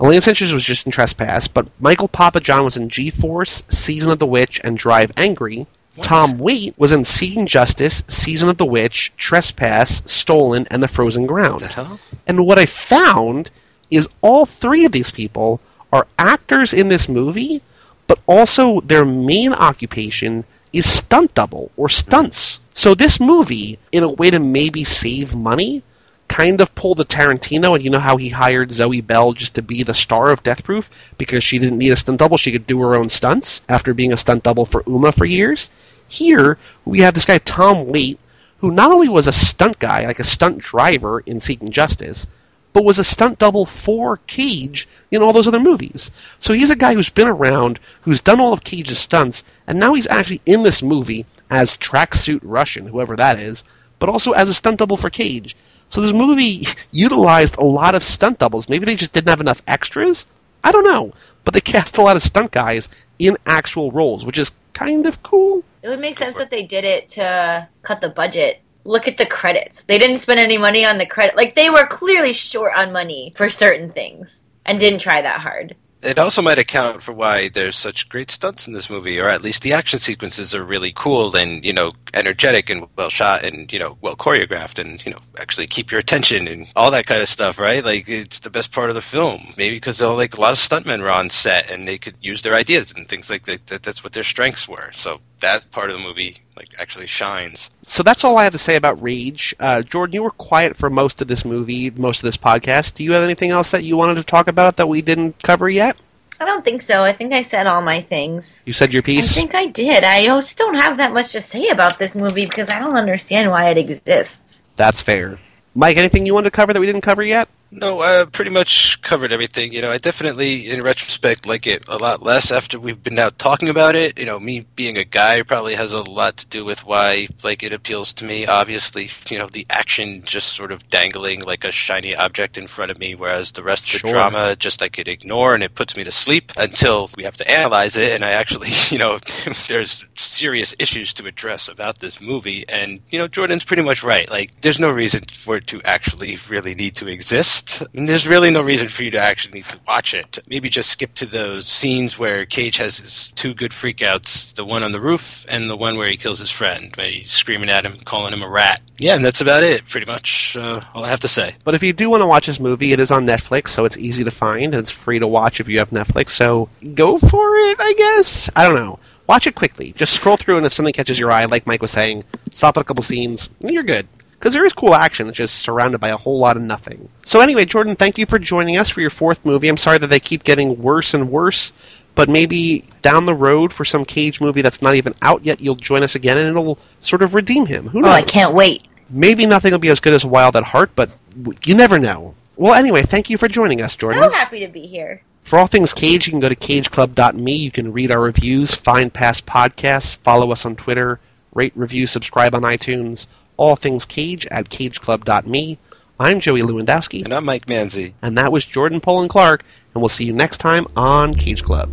Speaker 1: Elena Sanchez was just in Trespass, but Michael Papajohn was in G Force, Season of the Witch, and Drive Angry. Tom Waite was in Seeking Justice, Season of the Witch, Trespass, Stolen, and The Frozen Ground.
Speaker 2: The?
Speaker 1: And what I found is all three of these people are actors in this movie, but also their main occupation is stunt double or stunts. Mm. So this movie, in a way to maybe save money, kind of pulled a Tarantino, and you know how he hired Zoe Bell just to be the star of Death Proof because she didn't need a stunt double; she could do her own stunts after being a stunt double for Uma for years. Here we have this guy Tom Waite, who not only was a stunt guy, like a stunt driver in Seeking Justice, but was a stunt double for Cage in all those other movies. So he's a guy who's been around, who's done all of Cage's stunts, and now he's actually in this movie as tracksuit Russian, whoever that is, but also as a stunt double for Cage. So this movie utilized a lot of stunt doubles. Maybe they just didn't have enough extras. I don't know, but they cast a lot of stunt guys in actual roles, which is kind of cool.
Speaker 11: It would make sense that they did it to cut the budget. Look at the credits. They didn't spend any money on the credit. Like they were clearly short on money for certain things and didn't try that hard.
Speaker 2: It also might account for why there's such great stunts in this movie, or at least the action sequences are really cool and you know energetic and well shot and you know well choreographed and you know actually keep your attention and all that kind of stuff, right? Like it's the best part of the film, maybe because like a lot of stuntmen were on set and they could use their ideas and things like that. that that's what their strengths were. So that part of the movie like actually shines.
Speaker 1: So that's all I have to say about Rage. Uh, Jordan, you were quiet for most of this movie, most of this podcast. Do you have anything else that you wanted to talk about that we didn't cover yet?
Speaker 11: I don't think so. I think I said all my things.
Speaker 1: You said your piece?
Speaker 11: I think I did. I just don't have that much to say about this movie because I don't understand why it exists.
Speaker 1: That's fair. Mike, anything you wanted to cover that we didn't cover yet?
Speaker 2: No, I pretty much covered everything. You know, I definitely, in retrospect, like it a lot less after we've been now talking about it. You know, me being a guy probably has a lot to do with why, like, it appeals to me. Obviously, you know, the action just sort of dangling like a shiny object in front of me, whereas the rest of the
Speaker 1: Sure.
Speaker 2: drama just I could ignore and it puts me to sleep until we have to analyze it. And I actually, you know, there's serious issues to address about this movie. And, you know, Jordan's pretty much right. Like, there's no reason for it to actually really need to exist. And there's really no reason for you to actually need to watch it. Maybe just skip to those scenes where Cage has his two good freakouts the one on the roof and the one where he kills his friend, he's screaming at him, calling him a rat. Yeah, and that's about it, pretty much. Uh, all I have to say.
Speaker 1: But if you do want to watch this movie, it is on Netflix, so it's easy to find and it's free to watch if you have Netflix. So go for it, I guess. I don't know. Watch it quickly. Just scroll through, and if something catches your eye, like Mike was saying, stop at a couple scenes, you're good. Because there is cool action, it's just surrounded by a whole lot of nothing. So anyway, Jordan, thank you for joining us for your fourth movie. I'm sorry that they keep getting worse and worse, but maybe down the road for some Cage movie that's not even out yet, you'll join us again, and it'll sort of redeem him. Who knows?
Speaker 11: Oh, I can't wait.
Speaker 1: Maybe nothing will be as good as Wild at Heart, but w- you never know. Well, anyway, thank you for joining us, Jordan.
Speaker 11: So happy to be here.
Speaker 1: For all things Cage, you can go to cageclub.me. You can read our reviews, find past podcasts, follow us on Twitter, rate, review, subscribe on iTunes. All things Cage at cageclub.me. I'm Joey Lewandowski.
Speaker 2: And I'm Mike Manzi.
Speaker 1: And that was Jordan Poland Clark, and we'll see you next time on Cage Club.